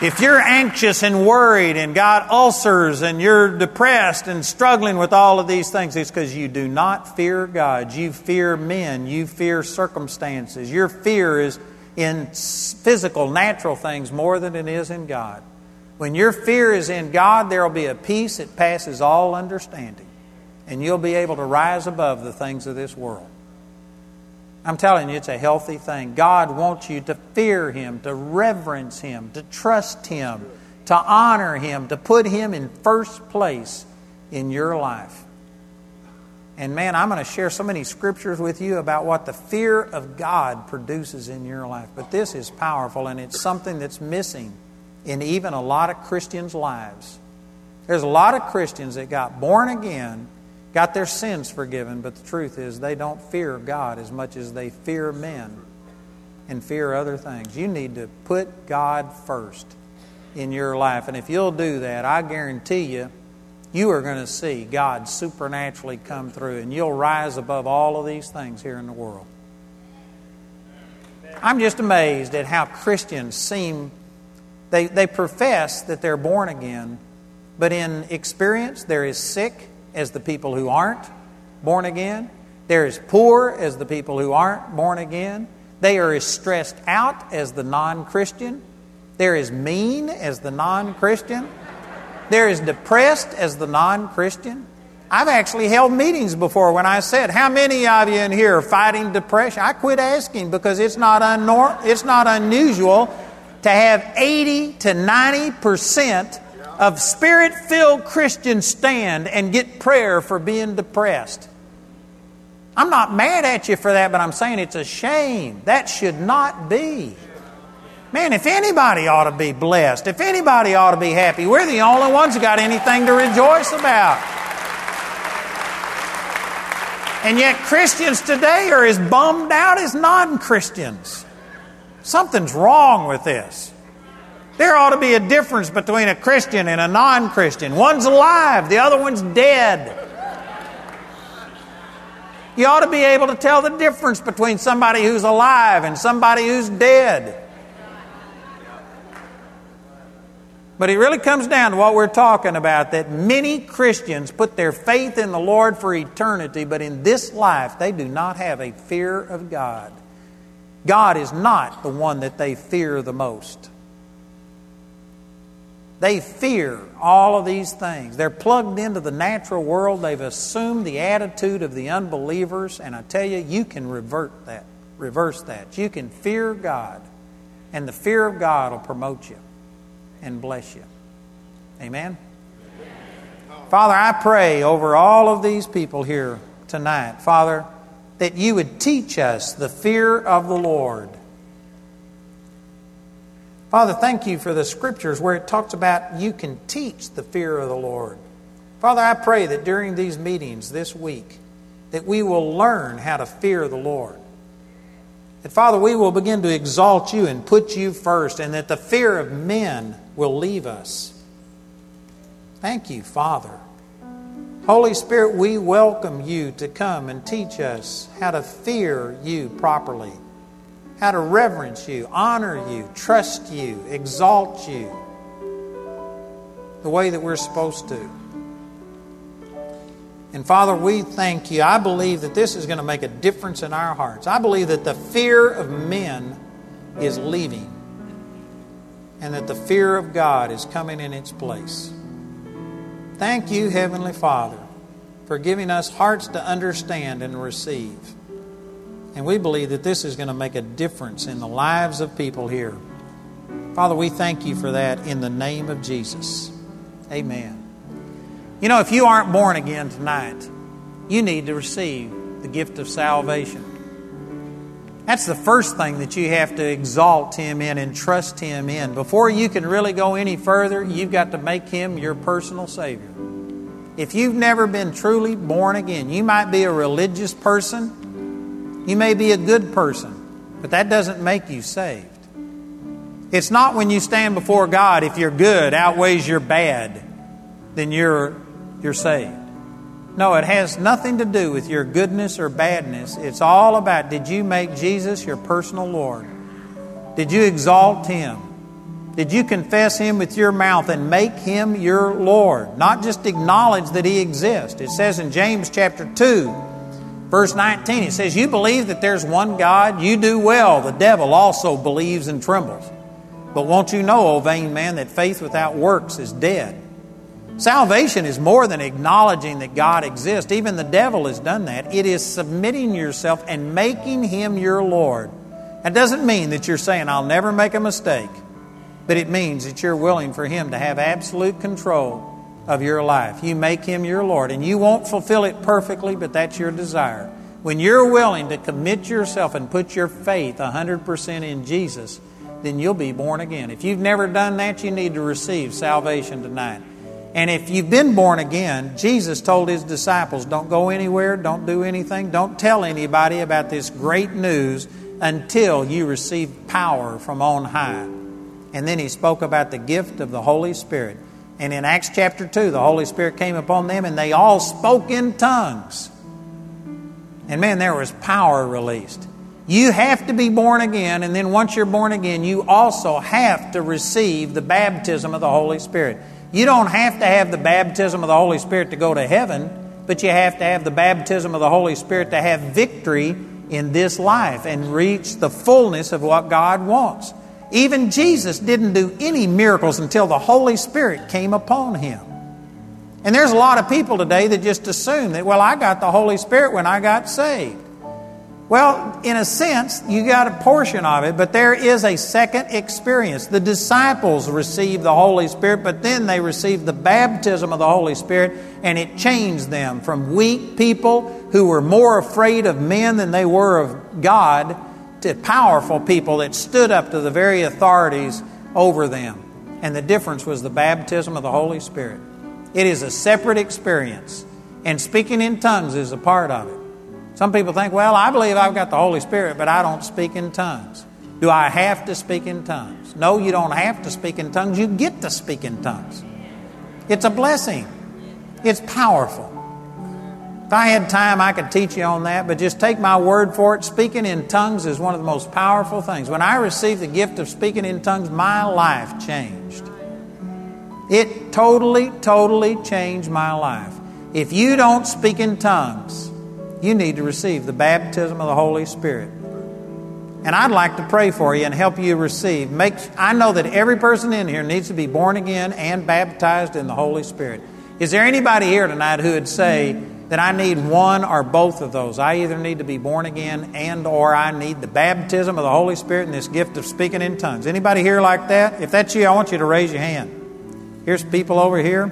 If you're anxious and worried and got ulcers and you're depressed and struggling with all of these things, it's because you do not fear God. You fear men. You fear circumstances. Your fear is in physical, natural things more than it is in God. When your fear is in God, there will be a peace that passes all understanding, and you'll be able to rise above the things of this world. I'm telling you, it's a healthy thing. God wants you to fear Him, to reverence Him, to trust Him, to honor Him, to put Him in first place in your life. And man, I'm going to share so many scriptures with you about what the fear of God produces in your life. But this is powerful, and it's something that's missing in even a lot of Christians' lives. There's a lot of Christians that got born again, got their sins forgiven, but the truth is they don't fear God as much as they fear men and fear other things. You need to put God first in your life. And if you'll do that, I guarantee you, you are going to see God supernaturally come through, and you'll rise above all of these things here in the world. I'm just amazed at how Christians seem, they, they profess that they're born again, but in experience, they're as sick as the people who aren't born again. They're as poor as the people who aren't born again. They are as stressed out as the non Christian. They're as mean as the non Christian. They're as depressed as the non Christian. I've actually held meetings before when I said, How many of you in here are fighting depression? I quit asking because it's not, unnorm- it's not unusual to have 80 to 90% of spirit filled Christians stand and get prayer for being depressed. I'm not mad at you for that, but I'm saying it's a shame. That should not be. Man, if anybody ought to be blessed, if anybody ought to be happy, we're the only ones who got anything to rejoice about. And yet, Christians today are as bummed out as non Christians. Something's wrong with this. There ought to be a difference between a Christian and a non Christian. One's alive, the other one's dead. You ought to be able to tell the difference between somebody who's alive and somebody who's dead. But it really comes down to what we're talking about that many Christians put their faith in the Lord for eternity, but in this life they do not have a fear of God. God is not the one that they fear the most. They fear all of these things. They're plugged into the natural world. They've assumed the attitude of the unbelievers, and I tell you, you can revert that, reverse that. You can fear God, and the fear of God will promote you and bless you. Amen? Father, I pray over all of these people here tonight, Father, that you would teach us the fear of the Lord. Father, thank you for the scriptures where it talks about you can teach the fear of the Lord. Father, I pray that during these meetings this week, that we will learn how to fear the Lord. That, Father, we will begin to exalt you and put you first, and that the fear of men will leave us. Thank you, Father. Holy Spirit, we welcome you to come and teach us how to fear you properly, how to reverence you, honor you, trust you, exalt you the way that we're supposed to. And Father, we thank you. I believe that this is going to make a difference in our hearts. I believe that the fear of men is leaving and that the fear of God is coming in its place. Thank you, Heavenly Father, for giving us hearts to understand and receive. And we believe that this is going to make a difference in the lives of people here. Father, we thank you for that in the name of Jesus. Amen. You know, if you aren't born again tonight, you need to receive the gift of salvation. That's the first thing that you have to exalt Him in and trust Him in. Before you can really go any further, you've got to make Him your personal Savior. If you've never been truly born again, you might be a religious person, you may be a good person, but that doesn't make you saved. It's not when you stand before God, if your good outweighs your bad, then you're, you're saved. No, it has nothing to do with your goodness or badness. It's all about did you make Jesus your personal Lord? Did you exalt Him? Did you confess Him with your mouth and make Him your Lord? Not just acknowledge that He exists. It says in James chapter 2, verse 19, it says, You believe that there's one God, you do well. The devil also believes and trembles. But won't you know, O vain man, that faith without works is dead? Salvation is more than acknowledging that God exists. Even the devil has done that. It is submitting yourself and making Him your Lord. That doesn't mean that you're saying, I'll never make a mistake, but it means that you're willing for Him to have absolute control of your life. You make Him your Lord, and you won't fulfill it perfectly, but that's your desire. When you're willing to commit yourself and put your faith 100% in Jesus, then you'll be born again. If you've never done that, you need to receive salvation tonight. And if you've been born again, Jesus told his disciples, don't go anywhere, don't do anything, don't tell anybody about this great news until you receive power from on high. And then he spoke about the gift of the Holy Spirit. And in Acts chapter 2, the Holy Spirit came upon them and they all spoke in tongues. And man, there was power released. You have to be born again, and then once you're born again, you also have to receive the baptism of the Holy Spirit. You don't have to have the baptism of the Holy Spirit to go to heaven, but you have to have the baptism of the Holy Spirit to have victory in this life and reach the fullness of what God wants. Even Jesus didn't do any miracles until the Holy Spirit came upon him. And there's a lot of people today that just assume that, well, I got the Holy Spirit when I got saved. Well, in a sense, you got a portion of it, but there is a second experience. The disciples received the Holy Spirit, but then they received the baptism of the Holy Spirit, and it changed them from weak people who were more afraid of men than they were of God to powerful people that stood up to the very authorities over them. And the difference was the baptism of the Holy Spirit. It is a separate experience, and speaking in tongues is a part of it. Some people think, well, I believe I've got the Holy Spirit, but I don't speak in tongues. Do I have to speak in tongues? No, you don't have to speak in tongues. You get to speak in tongues. It's a blessing, it's powerful. If I had time, I could teach you on that, but just take my word for it. Speaking in tongues is one of the most powerful things. When I received the gift of speaking in tongues, my life changed. It totally, totally changed my life. If you don't speak in tongues, you need to receive the baptism of the Holy Spirit. And I'd like to pray for you and help you receive. Make, I know that every person in here needs to be born again and baptized in the Holy Spirit. Is there anybody here tonight who would say that I need one or both of those? I either need to be born again and or I need the baptism of the Holy Spirit and this gift of speaking in tongues. Anybody here like that? If that's you, I want you to raise your hand. Here's people over here.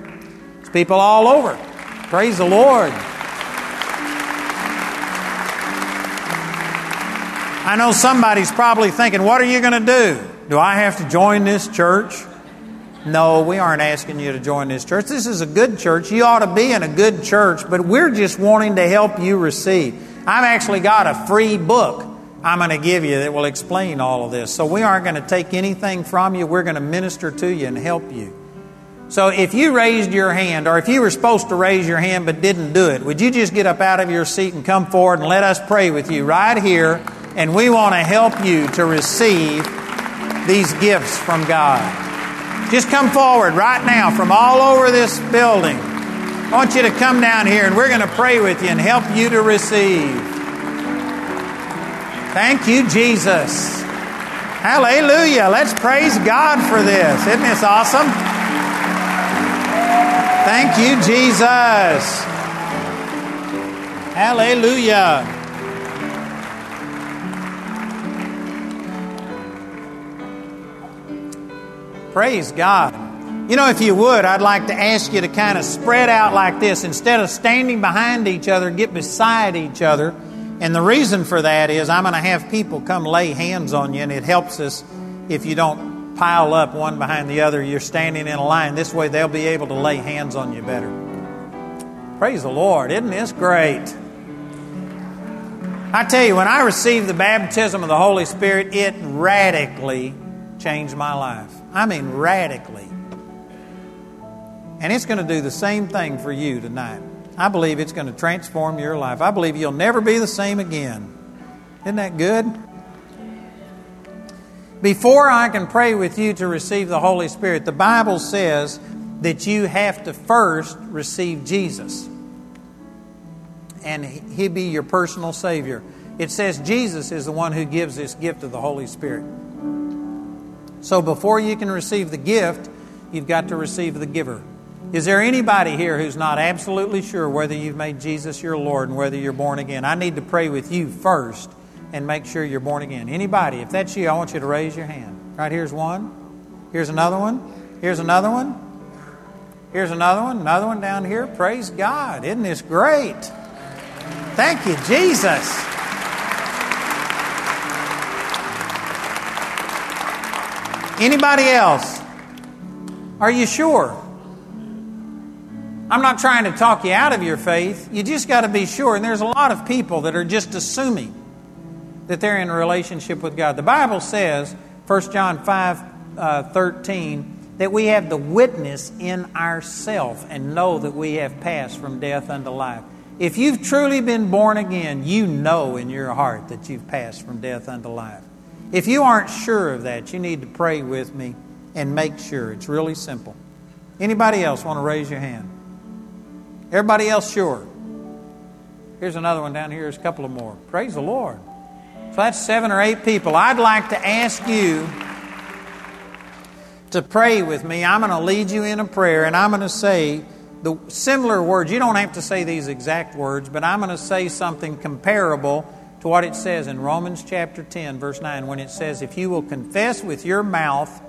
There's people all over. Praise the Lord. I know somebody's probably thinking, what are you going to do? Do I have to join this church? No, we aren't asking you to join this church. This is a good church. You ought to be in a good church, but we're just wanting to help you receive. I've actually got a free book I'm going to give you that will explain all of this. So we aren't going to take anything from you. We're going to minister to you and help you. So if you raised your hand, or if you were supposed to raise your hand but didn't do it, would you just get up out of your seat and come forward and let us pray with you right here and we want to help you to receive these gifts from God. Just come forward right now from all over this building. I want you to come down here and we're going to pray with you and help you to receive. Thank you, Jesus. Hallelujah. Let's praise God for this. Isn't this awesome? Thank you, Jesus. Hallelujah. Praise God. You know, if you would, I'd like to ask you to kind of spread out like this. Instead of standing behind each other, get beside each other. And the reason for that is I'm going to have people come lay hands on you, and it helps us if you don't pile up one behind the other. You're standing in a line. This way, they'll be able to lay hands on you better. Praise the Lord. Isn't this great? I tell you, when I received the baptism of the Holy Spirit, it radically changed my life. I mean, radically. And it's going to do the same thing for you tonight. I believe it's going to transform your life. I believe you'll never be the same again. Isn't that good? Before I can pray with you to receive the Holy Spirit, the Bible says that you have to first receive Jesus. And He be your personal Savior. It says Jesus is the one who gives this gift of the Holy Spirit. So before you can receive the gift, you've got to receive the giver. Is there anybody here who's not absolutely sure whether you've made Jesus your Lord and whether you're born again? I need to pray with you first and make sure you're born again. Anybody? If that's you, I want you to raise your hand. Right here's one. Here's another one. Here's another one. Here's another one. Another one down here. Praise God. Isn't this great? Thank you, Jesus. Anybody else? Are you sure? I'm not trying to talk you out of your faith. You just got to be sure. And there's a lot of people that are just assuming that they're in a relationship with God. The Bible says, 1 John 5 uh, 13, that we have the witness in ourself and know that we have passed from death unto life. If you've truly been born again, you know in your heart that you've passed from death unto life. If you aren't sure of that, you need to pray with me and make sure. It's really simple. Anybody else want to raise your hand? Everybody else sure? Here's another one down here. There's a couple of more. Praise the Lord. So that's seven or eight people. I'd like to ask you to pray with me. I'm going to lead you in a prayer, and I'm going to say the similar words. You don't have to say these exact words, but I'm going to say something comparable to what it says in Romans chapter 10, verse 9, when it says, If you will confess with your mouth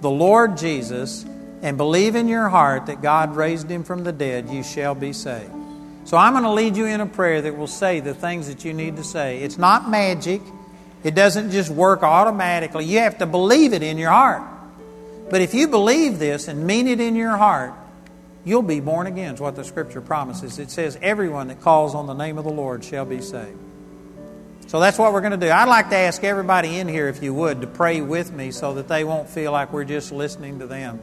the Lord Jesus and believe in your heart that God raised him from the dead, you shall be saved. So I'm going to lead you in a prayer that will say the things that you need to say. It's not magic, it doesn't just work automatically. You have to believe it in your heart. But if you believe this and mean it in your heart, you'll be born again, is what the scripture promises. It says, Everyone that calls on the name of the Lord shall be saved. So that's what we're going to do. I'd like to ask everybody in here, if you would, to pray with me so that they won't feel like we're just listening to them.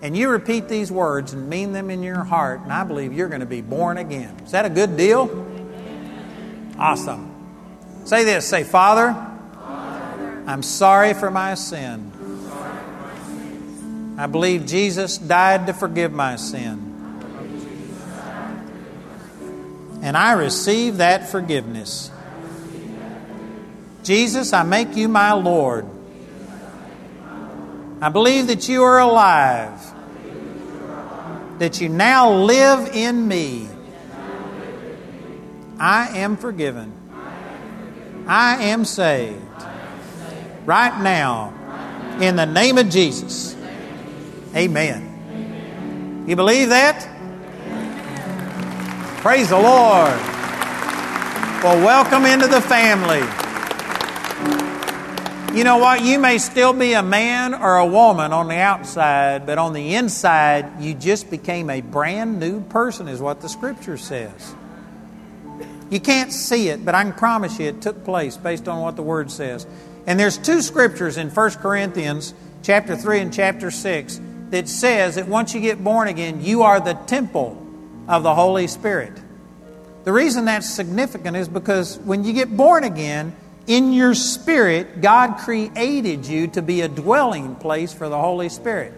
And you repeat these words and mean them in your heart, and I believe you're going to be born again. Is that a good deal? Awesome. Say this say, Father, I'm sorry for my sin. I believe Jesus died to forgive my sin. And I receive that forgiveness. Jesus, I make you my Lord. I believe that you are alive, that you now live in me. I am forgiven. I am saved. Right now, in the name of Jesus. Amen. You believe that? Praise the Lord. Well, welcome into the family. You know what? You may still be a man or a woman on the outside, but on the inside, you just became a brand new person, is what the scripture says. You can't see it, but I can promise you it took place based on what the word says. And there's two scriptures in 1 Corinthians chapter 3 and chapter 6 that says that once you get born again, you are the temple of the Holy Spirit. The reason that's significant is because when you get born again, in your spirit, God created you to be a dwelling place for the Holy Spirit.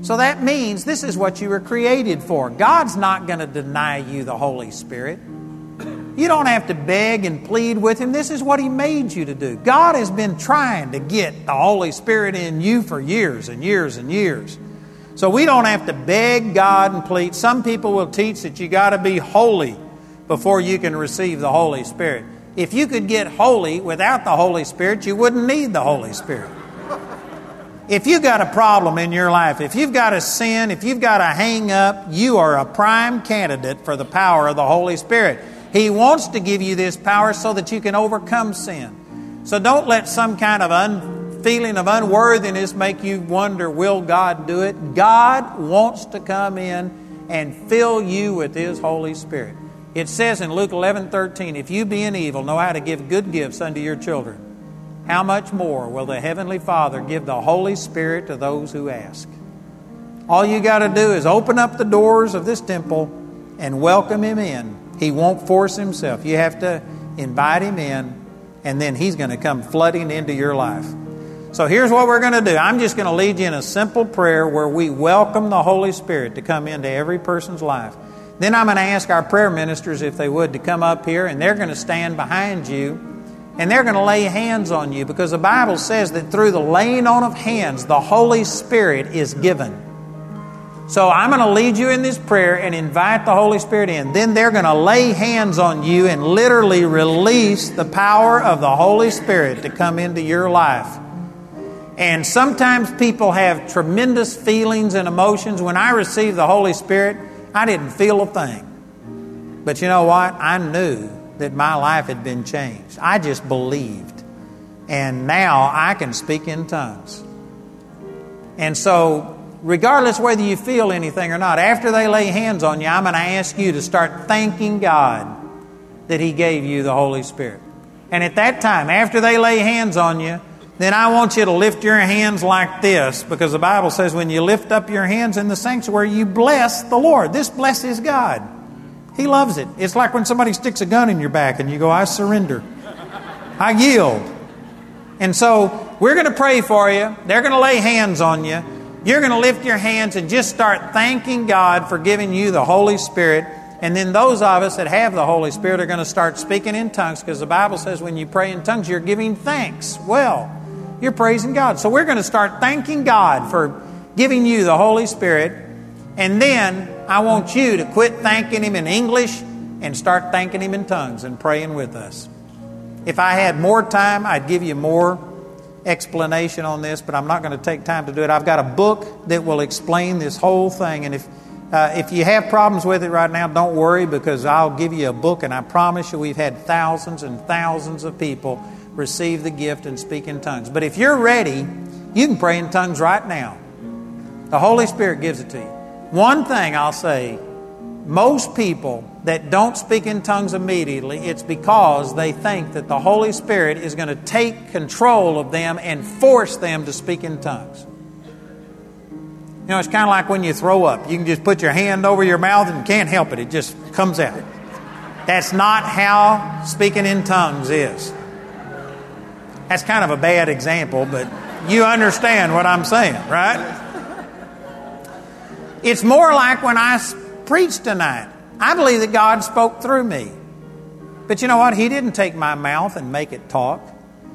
So that means this is what you were created for. God's not going to deny you the Holy Spirit. You don't have to beg and plead with Him. This is what He made you to do. God has been trying to get the Holy Spirit in you for years and years and years. So we don't have to beg God and plead. Some people will teach that you got to be holy before you can receive the Holy Spirit. If you could get holy without the Holy Spirit, you wouldn't need the Holy Spirit. If you've got a problem in your life, if you've got a sin, if you've got a hang up, you are a prime candidate for the power of the Holy Spirit. He wants to give you this power so that you can overcome sin. So don't let some kind of un- feeling of unworthiness make you wonder, will God do it? God wants to come in and fill you with His Holy Spirit. It says in Luke 11 13, if you being evil know how to give good gifts unto your children, how much more will the Heavenly Father give the Holy Spirit to those who ask? All you got to do is open up the doors of this temple and welcome Him in. He won't force Himself. You have to invite Him in, and then He's going to come flooding into your life. So here's what we're going to do. I'm just going to lead you in a simple prayer where we welcome the Holy Spirit to come into every person's life. Then I'm going to ask our prayer ministers, if they would, to come up here, and they're going to stand behind you and they're going to lay hands on you because the Bible says that through the laying on of hands, the Holy Spirit is given. So I'm going to lead you in this prayer and invite the Holy Spirit in. Then they're going to lay hands on you and literally release the power of the Holy Spirit to come into your life. And sometimes people have tremendous feelings and emotions. When I received the Holy Spirit, I didn't feel a thing. But you know what? I knew that my life had been changed. I just believed. And now I can speak in tongues. And so, regardless whether you feel anything or not, after they lay hands on you, I'm going to ask you to start thanking God that He gave you the Holy Spirit. And at that time, after they lay hands on you, then I want you to lift your hands like this because the Bible says when you lift up your hands in the sanctuary, you bless the Lord. This blesses God. He loves it. It's like when somebody sticks a gun in your back and you go, I surrender. I yield. And so we're going to pray for you. They're going to lay hands on you. You're going to lift your hands and just start thanking God for giving you the Holy Spirit. And then those of us that have the Holy Spirit are going to start speaking in tongues because the Bible says when you pray in tongues, you're giving thanks. Well, you're praising God. So we're going to start thanking God for giving you the Holy Spirit. And then I want you to quit thanking Him in English and start thanking Him in tongues and praying with us. If I had more time, I'd give you more explanation on this, but I'm not going to take time to do it. I've got a book that will explain this whole thing. And if, uh, if you have problems with it right now, don't worry because I'll give you a book, and I promise you we've had thousands and thousands of people receive the gift and speak in tongues. But if you're ready, you can pray in tongues right now. The Holy Spirit gives it to you. One thing I'll say most people that don't speak in tongues immediately, it's because they think that the Holy Spirit is going to take control of them and force them to speak in tongues. You know, it's kind of like when you throw up. You can just put your hand over your mouth and can't help it, it just comes out. That's not how speaking in tongues is. That's kind of a bad example, but you understand what I'm saying, right? It's more like when I preached tonight. I believe that God spoke through me. But you know what? He didn't take my mouth and make it talk.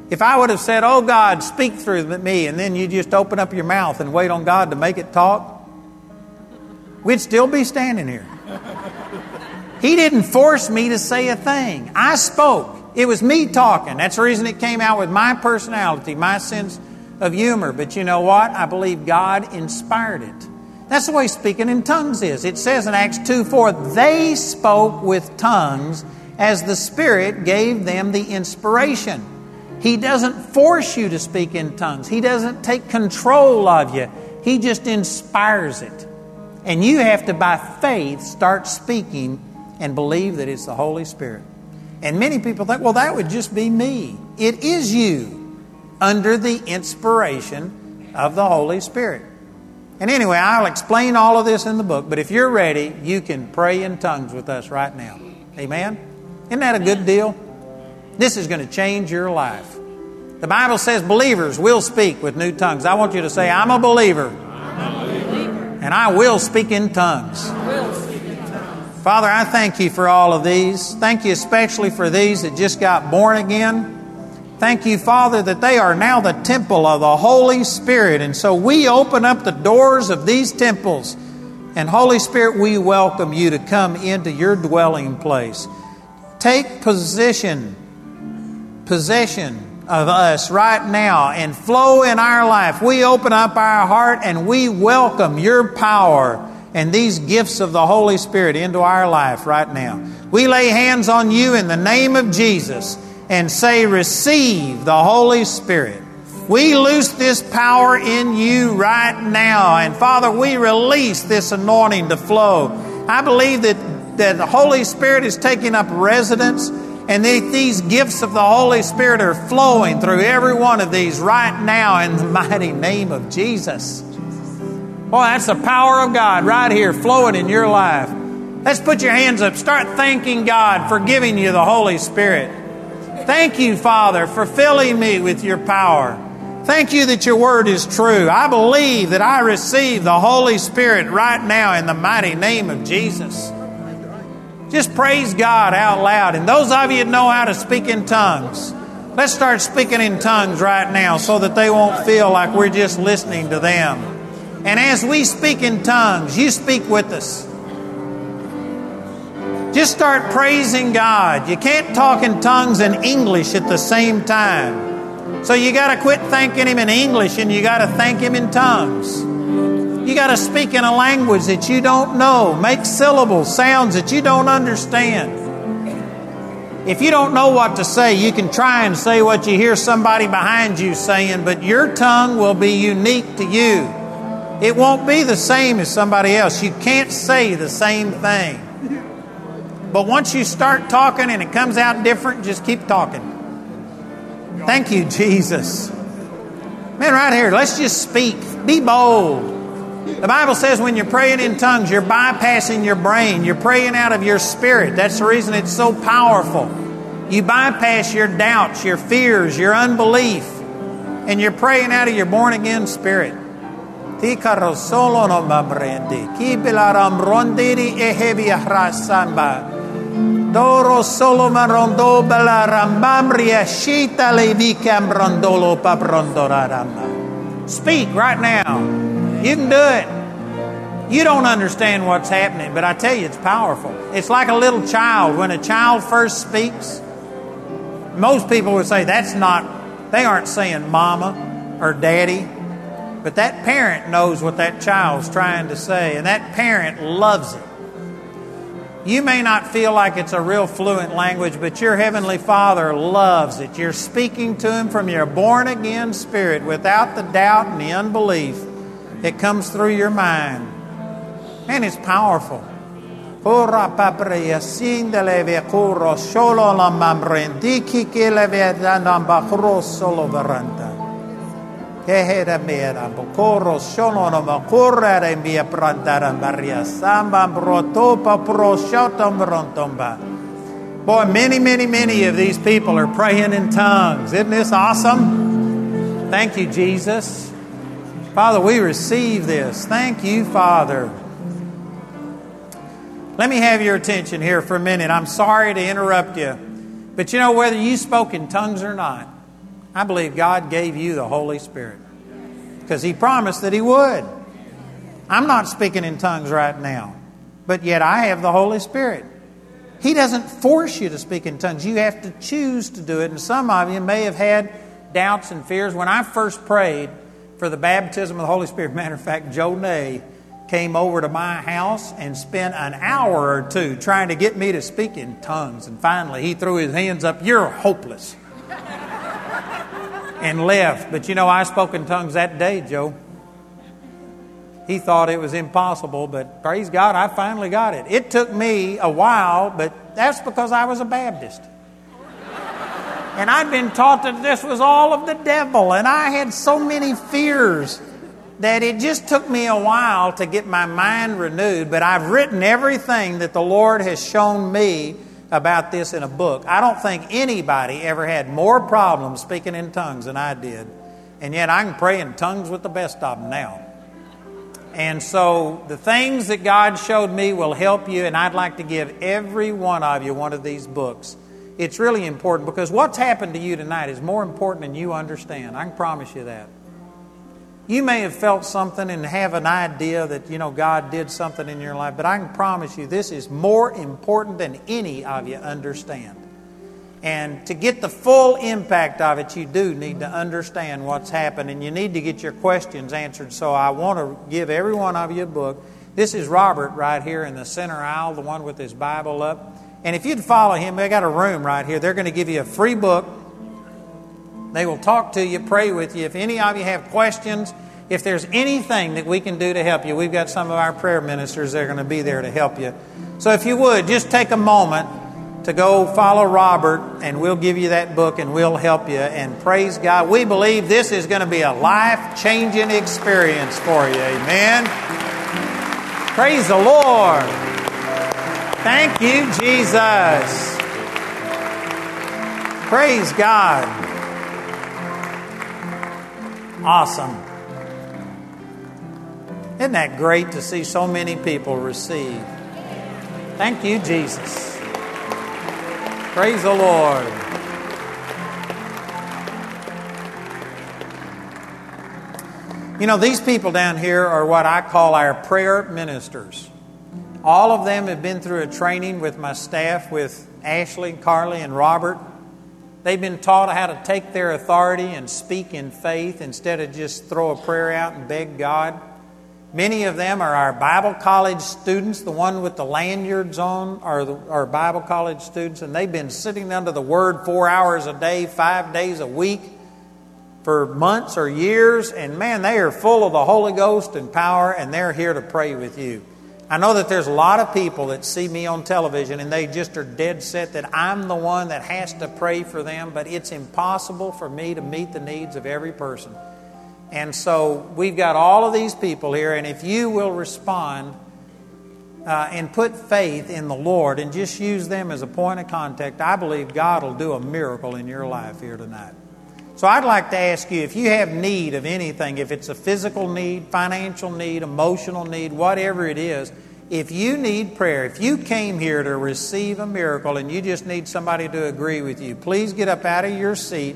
If I would have said, Oh God, speak through me, and then you just open up your mouth and wait on God to make it talk, we'd still be standing here. He didn't force me to say a thing. I spoke. It was me talking. That's the reason it came out with my personality, my sense of humor. But you know what? I believe God inspired it. That's the way speaking in tongues is. It says in Acts 2 4, they spoke with tongues as the Spirit gave them the inspiration. He doesn't force you to speak in tongues, He doesn't take control of you. He just inspires it. And you have to, by faith, start speaking and believe that it's the Holy Spirit. And many people think, well, that would just be me. It is you under the inspiration of the Holy Spirit. And anyway, I'll explain all of this in the book, but if you're ready, you can pray in tongues with us right now. Amen? Isn't that a good deal? This is going to change your life. The Bible says believers will speak with new tongues. I want you to say, I'm a believer. I'm a believer. And I will speak in tongues. Father, I thank you for all of these. Thank you especially for these that just got born again. Thank you, Father, that they are now the temple of the Holy Spirit. And so we open up the doors of these temples. And Holy Spirit, we welcome you to come into your dwelling place. Take position, possession of us right now and flow in our life. We open up our heart and we welcome your power and these gifts of the Holy Spirit into our life right now. We lay hands on you in the name of Jesus and say, Receive the Holy Spirit. We loose this power in you right now. And Father, we release this anointing to flow. I believe that, that the Holy Spirit is taking up residence and that these gifts of the Holy Spirit are flowing through every one of these right now in the mighty name of Jesus. Boy, that's the power of God right here flowing in your life. Let's put your hands up. Start thanking God for giving you the Holy Spirit. Thank you, Father, for filling me with your power. Thank you that your word is true. I believe that I receive the Holy Spirit right now in the mighty name of Jesus. Just praise God out loud. And those of you that know how to speak in tongues, let's start speaking in tongues right now so that they won't feel like we're just listening to them. And as we speak in tongues, you speak with us. Just start praising God. You can't talk in tongues and English at the same time. So you got to quit thanking Him in English and you got to thank Him in tongues. You got to speak in a language that you don't know, make syllables, sounds that you don't understand. If you don't know what to say, you can try and say what you hear somebody behind you saying, but your tongue will be unique to you. It won't be the same as somebody else. You can't say the same thing. But once you start talking and it comes out different, just keep talking. Thank you, Jesus. Man, right here, let's just speak. Be bold. The Bible says when you're praying in tongues, you're bypassing your brain. You're praying out of your spirit. That's the reason it's so powerful. You bypass your doubts, your fears, your unbelief, and you're praying out of your born again spirit. Doro solo marondo bela rambamria shita levikam rondolo pabrondoraramba. Speak right now. You can do it. You don't understand what's happening, but I tell you, it's powerful. It's like a little child. When a child first speaks, most people would say that's not, they aren't saying mama or daddy, but that parent knows what that child's trying to say, and that parent loves it. You may not feel like it's a real fluent language, but your Heavenly Father loves it. You're speaking to Him from your born again spirit without the doubt and the unbelief that comes through your mind. And it's powerful. Kehera mera bokoro shono no makora re mia prantara maria samba brotopa pro shotom brontomba. Boy, many, many, many of these people are praying in tongues. Isn't this awesome? Thank you, Jesus. Father, we receive this. Thank you, Father. Let me have your attention here for a minute. I'm sorry to interrupt you. But you know, whether you spoke in tongues or not, I believe God gave you the Holy Spirit because He promised that He would. I'm not speaking in tongues right now, but yet I have the Holy Spirit. He doesn't force you to speak in tongues. You have to choose to do it. And some of you may have had doubts and fears. When I first prayed for the baptism of the Holy Spirit, matter of fact, Joe Nay came over to my house and spent an hour or two trying to get me to speak in tongues. And finally, he threw his hands up. You're hopeless and left. But you know, I spoke in tongues that day, Joe. He thought it was impossible, but praise God, I finally got it. It took me a while, but that's because I was a Baptist. And I'd been taught that this was all of the devil, and I had so many fears that it just took me a while to get my mind renewed. But I've written everything that the Lord has shown me about this in a book. I don't think anybody ever had more problems speaking in tongues than I did. And yet I can pray in tongues with the best of them now. And so the things that God showed me will help you, and I'd like to give every one of you one of these books. It's really important because what's happened to you tonight is more important than you understand. I can promise you that. You may have felt something and have an idea that, you know, God did something in your life, but I can promise you this is more important than any of you understand. And to get the full impact of it, you do need to understand what's happened and you need to get your questions answered. So I want to give every one of you a book. This is Robert right here in the center aisle, the one with his Bible up. And if you'd follow him, they got a room right here. They're going to give you a free book. They will talk to you, pray with you. If any of you have questions, if there's anything that we can do to help you, we've got some of our prayer ministers that are going to be there to help you. So if you would, just take a moment to go follow Robert, and we'll give you that book and we'll help you. And praise God. We believe this is going to be a life changing experience for you. Amen. Praise the Lord. Thank you, Jesus. Praise God. Awesome. Isn't that great to see so many people receive? Thank you, Jesus. Praise the Lord. You know, these people down here are what I call our prayer ministers. All of them have been through a training with my staff, with Ashley, Carly, and Robert. They've been taught how to take their authority and speak in faith instead of just throw a prayer out and beg God. Many of them are our Bible college students. The one with the lanyards on are Bible college students, and they've been sitting under the Word four hours a day, five days a week for months or years. And man, they are full of the Holy Ghost and power, and they're here to pray with you. I know that there's a lot of people that see me on television and they just are dead set that I'm the one that has to pray for them, but it's impossible for me to meet the needs of every person. And so we've got all of these people here, and if you will respond uh, and put faith in the Lord and just use them as a point of contact, I believe God will do a miracle in your life here tonight. So I'd like to ask you if you have need of anything, if it's a physical need, financial need, emotional need, whatever it is, if you need prayer, if you came here to receive a miracle and you just need somebody to agree with you, please get up out of your seat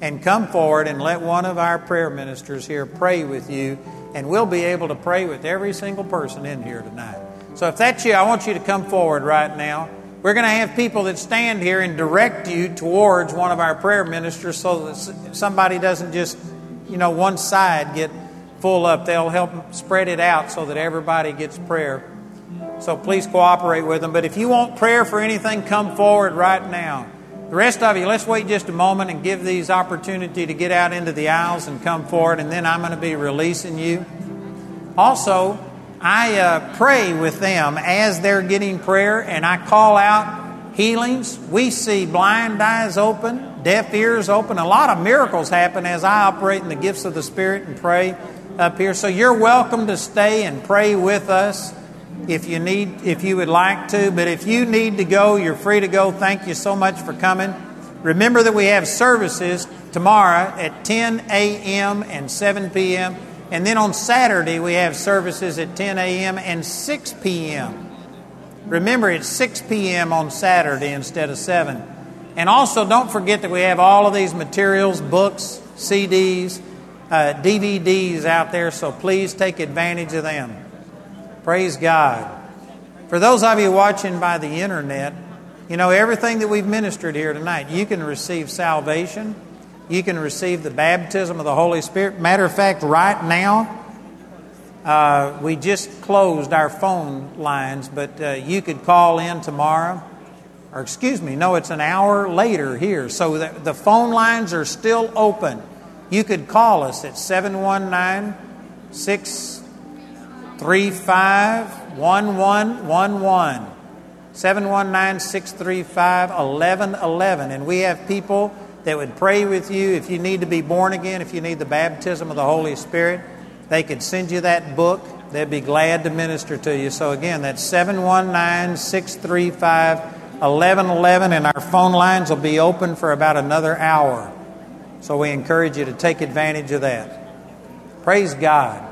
and come forward and let one of our prayer ministers here pray with you, and we'll be able to pray with every single person in here tonight. So if that's you, I want you to come forward right now. We're going to have people that stand here and direct you towards one of our prayer ministers so that somebody doesn't just, you know, one side get full up. They'll help spread it out so that everybody gets prayer. So please cooperate with them. But if you want prayer for anything, come forward right now. The rest of you, let's wait just a moment and give these opportunity to get out into the aisles and come forward, and then I'm going to be releasing you. Also, I uh, pray with them as they're getting prayer, and I call out healings. We see blind eyes open, deaf ears open. A lot of miracles happen as I operate in the gifts of the Spirit and pray up here. So you're welcome to stay and pray with us if you need if you would like to but if you need to go you're free to go thank you so much for coming remember that we have services tomorrow at 10 a.m and 7 p.m and then on saturday we have services at 10 a.m and 6 p.m remember it's 6 p.m on saturday instead of 7 and also don't forget that we have all of these materials books cds uh, dvds out there so please take advantage of them Praise God. For those of you watching by the internet, you know, everything that we've ministered here tonight, you can receive salvation. You can receive the baptism of the Holy Spirit. Matter of fact, right now, uh, we just closed our phone lines, but uh, you could call in tomorrow. Or, excuse me, no, it's an hour later here. So the, the phone lines are still open. You could call us at 719 6 35 1111. 719 635 1111. And we have people that would pray with you if you need to be born again, if you need the baptism of the Holy Spirit. They could send you that book. They'd be glad to minister to you. So, again, that's 719 635 1111, and our phone lines will be open for about another hour. So, we encourage you to take advantage of that. Praise God.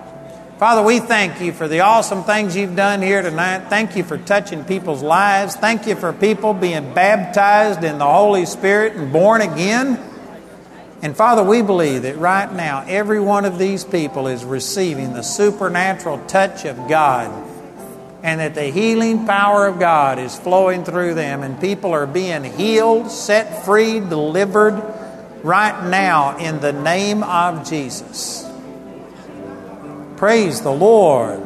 Father, we thank you for the awesome things you've done here tonight. Thank you for touching people's lives. Thank you for people being baptized in the Holy Spirit and born again. And Father, we believe that right now every one of these people is receiving the supernatural touch of God. and that the healing power of God is flowing through them, and people are being healed, set free, delivered right now in the name of Jesus. Praise the Lord.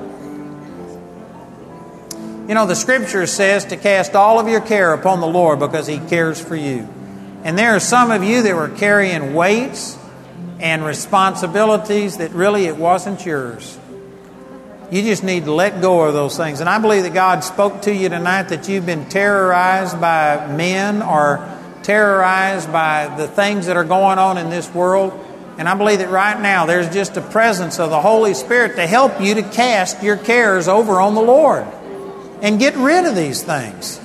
You know, the scripture says to cast all of your care upon the Lord because He cares for you. And there are some of you that were carrying weights and responsibilities that really it wasn't yours. You just need to let go of those things. And I believe that God spoke to you tonight that you've been terrorized by men or terrorized by the things that are going on in this world. And I believe that right now there's just a presence of the Holy Spirit to help you to cast your cares over on the Lord and get rid of these things.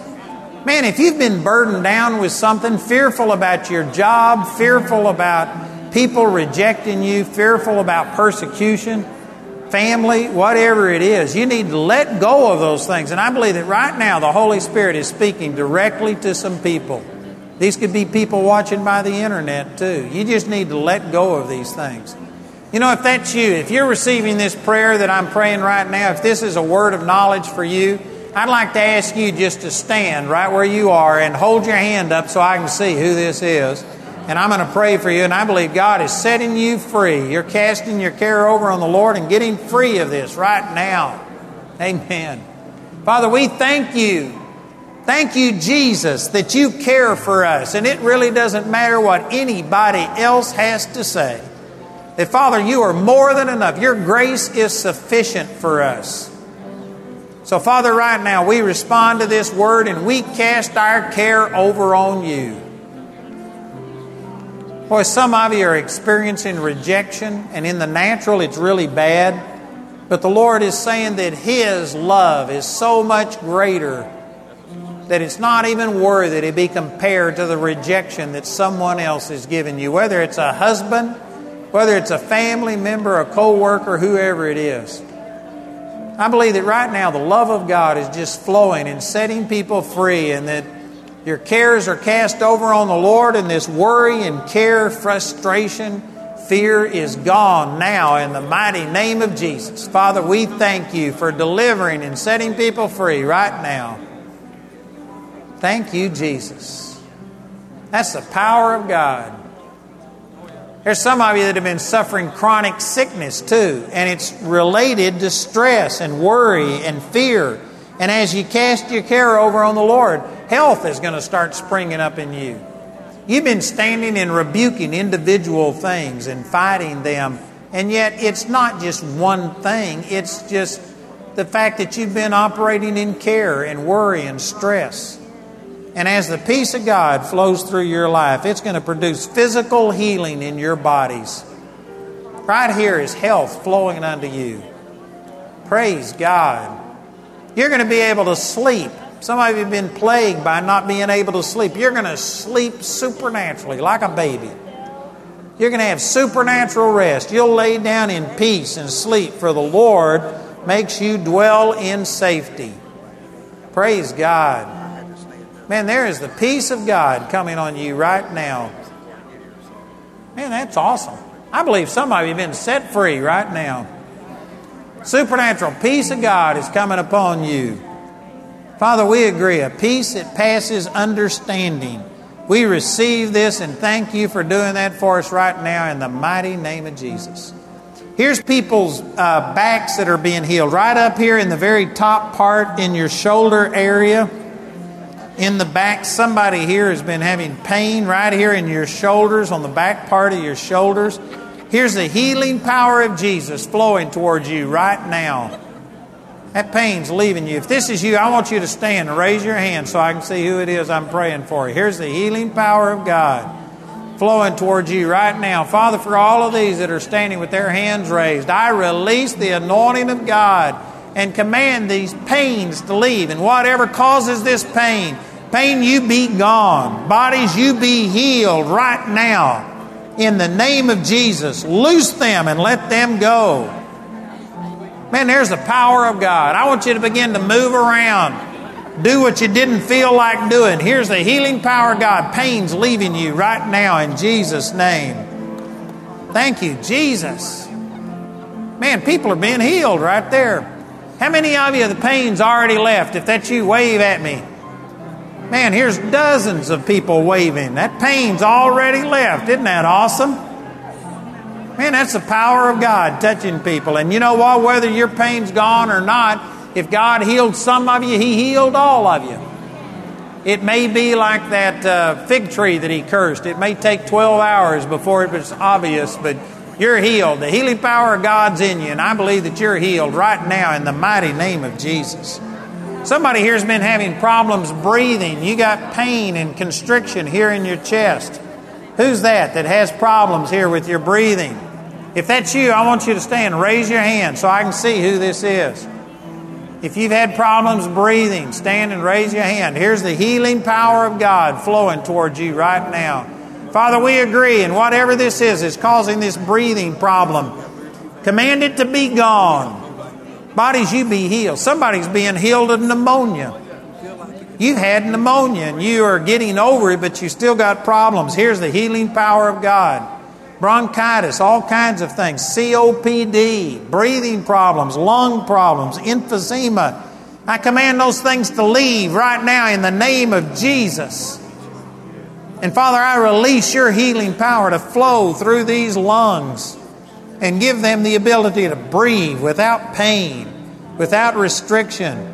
Man, if you've been burdened down with something, fearful about your job, fearful about people rejecting you, fearful about persecution, family, whatever it is, you need to let go of those things. And I believe that right now the Holy Spirit is speaking directly to some people. These could be people watching by the internet too. You just need to let go of these things. You know, if that's you, if you're receiving this prayer that I'm praying right now, if this is a word of knowledge for you, I'd like to ask you just to stand right where you are and hold your hand up so I can see who this is. And I'm going to pray for you, and I believe God is setting you free. You're casting your care over on the Lord and getting free of this right now. Amen. Father, we thank you. Thank you, Jesus, that you care for us. And it really doesn't matter what anybody else has to say. That, Father, you are more than enough. Your grace is sufficient for us. So, Father, right now we respond to this word and we cast our care over on you. Boy, some of you are experiencing rejection, and in the natural it's really bad. But the Lord is saying that His love is so much greater that it's not even worthy to be compared to the rejection that someone else has given you, whether it's a husband, whether it's a family member, a co worker, whoever it is. I believe that right now the love of God is just flowing and setting people free, and that your cares are cast over on the Lord, and this worry and care, frustration, fear is gone now in the mighty name of Jesus. Father, we thank you for delivering and setting people free right now. Thank you, Jesus. That's the power of God. There's some of you that have been suffering chronic sickness too, and it's related to stress and worry and fear. And as you cast your care over on the Lord, health is going to start springing up in you. You've been standing and rebuking individual things and fighting them, and yet it's not just one thing, it's just the fact that you've been operating in care and worry and stress. And as the peace of God flows through your life, it's going to produce physical healing in your bodies. Right here is health flowing unto you. Praise God. You're going to be able to sleep. Some of you have been plagued by not being able to sleep. You're going to sleep supernaturally like a baby. You're going to have supernatural rest. You'll lay down in peace and sleep, for the Lord makes you dwell in safety. Praise God. Man, there is the peace of God coming on you right now. Man, that's awesome. I believe some of you have been set free right now. Supernatural peace of God is coming upon you. Father, we agree. A peace that passes understanding. We receive this and thank you for doing that for us right now in the mighty name of Jesus. Here's people's uh, backs that are being healed. Right up here in the very top part in your shoulder area in the back. Somebody here has been having pain right here in your shoulders, on the back part of your shoulders. Here's the healing power of Jesus flowing towards you right now. That pain's leaving you. If this is you, I want you to stand and raise your hand so I can see who it is I'm praying for. Here's the healing power of God flowing towards you right now. Father, for all of these that are standing with their hands raised, I release the anointing of God and command these pains to leave. And whatever causes this pain, pain, you be gone. Bodies, you be healed right now. In the name of Jesus, loose them and let them go. Man, there's the power of God. I want you to begin to move around. Do what you didn't feel like doing. Here's the healing power of God. Pain's leaving you right now in Jesus' name. Thank you, Jesus. Man, people are being healed right there. How many of you the pain's already left? If that's you, wave at me. Man, here's dozens of people waving. That pain's already left. Isn't that awesome? Man, that's the power of God touching people. And you know what? Whether your pain's gone or not, if God healed some of you, He healed all of you. It may be like that uh, fig tree that He cursed. It may take 12 hours before it was obvious, but you're healed. The healing power of God's in you, and I believe that you're healed right now in the mighty name of Jesus. Somebody here's been having problems breathing. You got pain and constriction here in your chest. Who's that that has problems here with your breathing? If that's you, I want you to stand. Raise your hand so I can see who this is. If you've had problems breathing, stand and raise your hand. Here's the healing power of God flowing towards you right now. Father, we agree, and whatever this is, is causing this breathing problem. Command it to be gone. Bodies, you be healed. Somebody's being healed of pneumonia. You've had pneumonia and you are getting over it, but you still got problems. Here's the healing power of God bronchitis, all kinds of things, COPD, breathing problems, lung problems, emphysema. I command those things to leave right now in the name of Jesus. And Father, I release your healing power to flow through these lungs and give them the ability to breathe without pain, without restriction,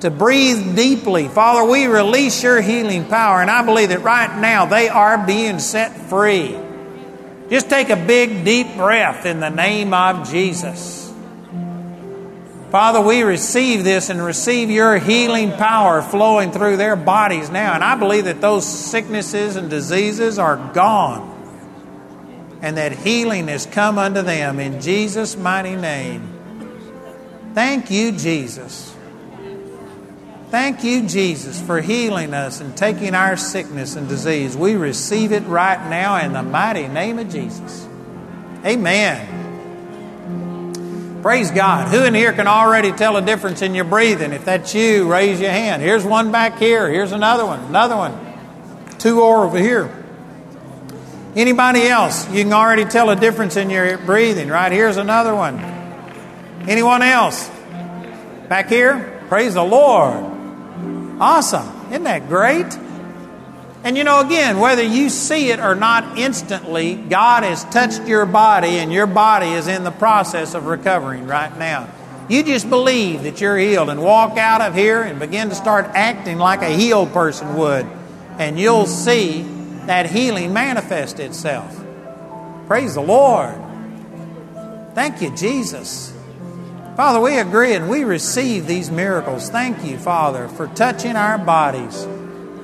to breathe deeply. Father, we release your healing power, and I believe that right now they are being set free. Just take a big, deep breath in the name of Jesus. Father, we receive this and receive your healing power flowing through their bodies now. And I believe that those sicknesses and diseases are gone and that healing has come unto them in Jesus' mighty name. Thank you, Jesus. Thank you, Jesus, for healing us and taking our sickness and disease. We receive it right now in the mighty name of Jesus. Amen. Praise God. Who in here can already tell a difference in your breathing? If that's you, raise your hand. Here's one back here. Here's another one. Another one. Two over here. Anybody else? You can already tell a difference in your breathing, right? Here's another one. Anyone else? Back here? Praise the Lord. Awesome. Isn't that great? And you know, again, whether you see it or not instantly, God has touched your body and your body is in the process of recovering right now. You just believe that you're healed and walk out of here and begin to start acting like a healed person would, and you'll see that healing manifest itself. Praise the Lord. Thank you, Jesus. Father, we agree and we receive these miracles. Thank you, Father, for touching our bodies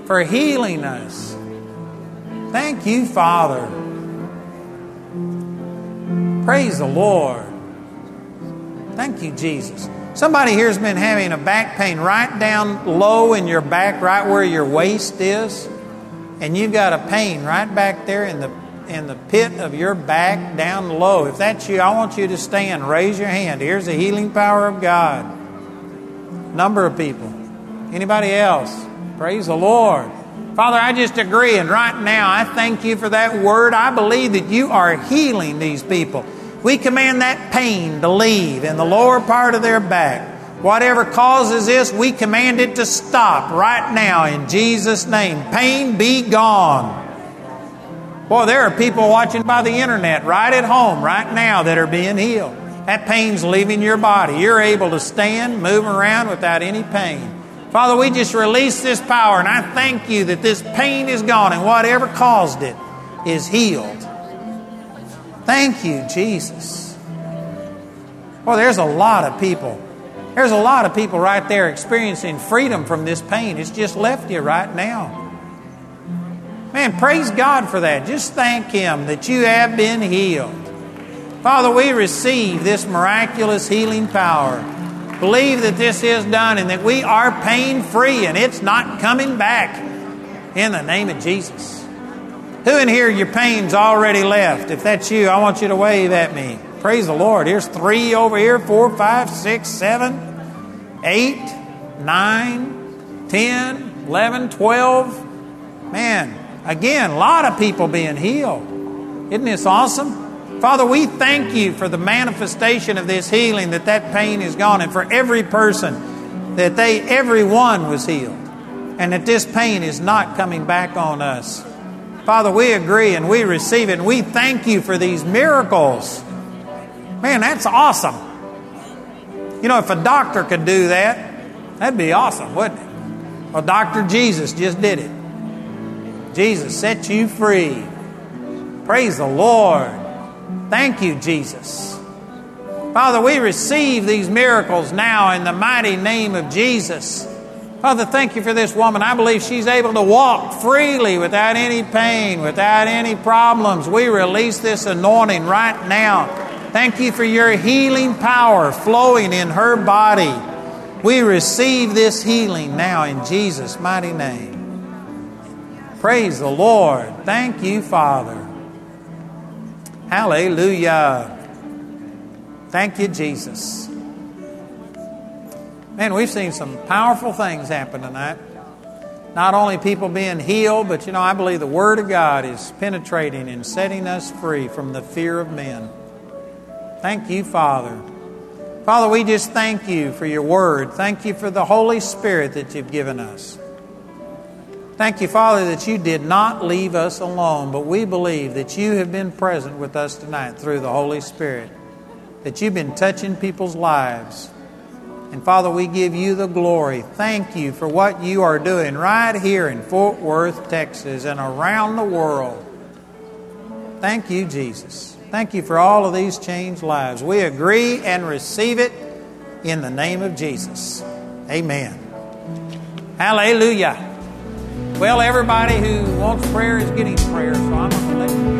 for healing us. Thank you, Father. Praise the Lord. Thank you, Jesus. Somebody here's been having a back pain right down low in your back, right where your waist is, and you've got a pain right back there in the in the pit of your back down low. If that's you, I want you to stand. Raise your hand. Here's the healing power of God. Number of people. Anybody else? Praise the Lord. Father, I just agree, and right now I thank you for that word. I believe that you are healing these people. We command that pain to leave in the lower part of their back. Whatever causes this, we command it to stop right now in Jesus' name. Pain be gone. Boy, there are people watching by the internet right at home right now that are being healed. That pain's leaving your body. You're able to stand, move around without any pain. Father, we just release this power, and I thank you that this pain is gone and whatever caused it is healed. Thank you, Jesus. Well, there's a lot of people. There's a lot of people right there experiencing freedom from this pain. It's just left you right now. Man, praise God for that. Just thank Him that you have been healed. Father, we receive this miraculous healing power. Believe that this is done and that we are pain free and it's not coming back in the name of Jesus. Who in here, your pain's already left? If that's you, I want you to wave at me. Praise the Lord. Here's three over here, four, five, six, seven, eight, nine, ten, eleven, twelve. Man, again, a lot of people being healed. Isn't this awesome? Father, we thank you for the manifestation of this healing, that that pain is gone, and for every person, that they, everyone was healed, and that this pain is not coming back on us. Father, we agree and we receive it, and we thank you for these miracles. Man, that's awesome. You know, if a doctor could do that, that'd be awesome, wouldn't it? Well, Dr. Jesus just did it. Jesus set you free. Praise the Lord. Thank you, Jesus. Father, we receive these miracles now in the mighty name of Jesus. Father, thank you for this woman. I believe she's able to walk freely without any pain, without any problems. We release this anointing right now Thank you for your healing power flowing in her body. We receive this healing now in Jesus' mighty name. Praise the Lord. Thank you, Father. Hallelujah. Thank you, Jesus. Man, we've seen some powerful things happen tonight. Not only people being healed, but you know, I believe the Word of God is penetrating and setting us free from the fear of men. Thank you, Father. Father, we just thank you for your word. Thank you for the Holy Spirit that you've given us. Thank you, Father, that you did not leave us alone, but we believe that you have been present with us tonight through the Holy Spirit, that you've been touching people's lives. And Father, we give you the glory. Thank you for what you are doing right here in Fort Worth, Texas, and around the world. Thank you, Jesus. Thank you for all of these changed lives. We agree and receive it in the name of Jesus. Amen. Hallelujah. Well, everybody who wants prayer is getting prayer, so I'm going to let you.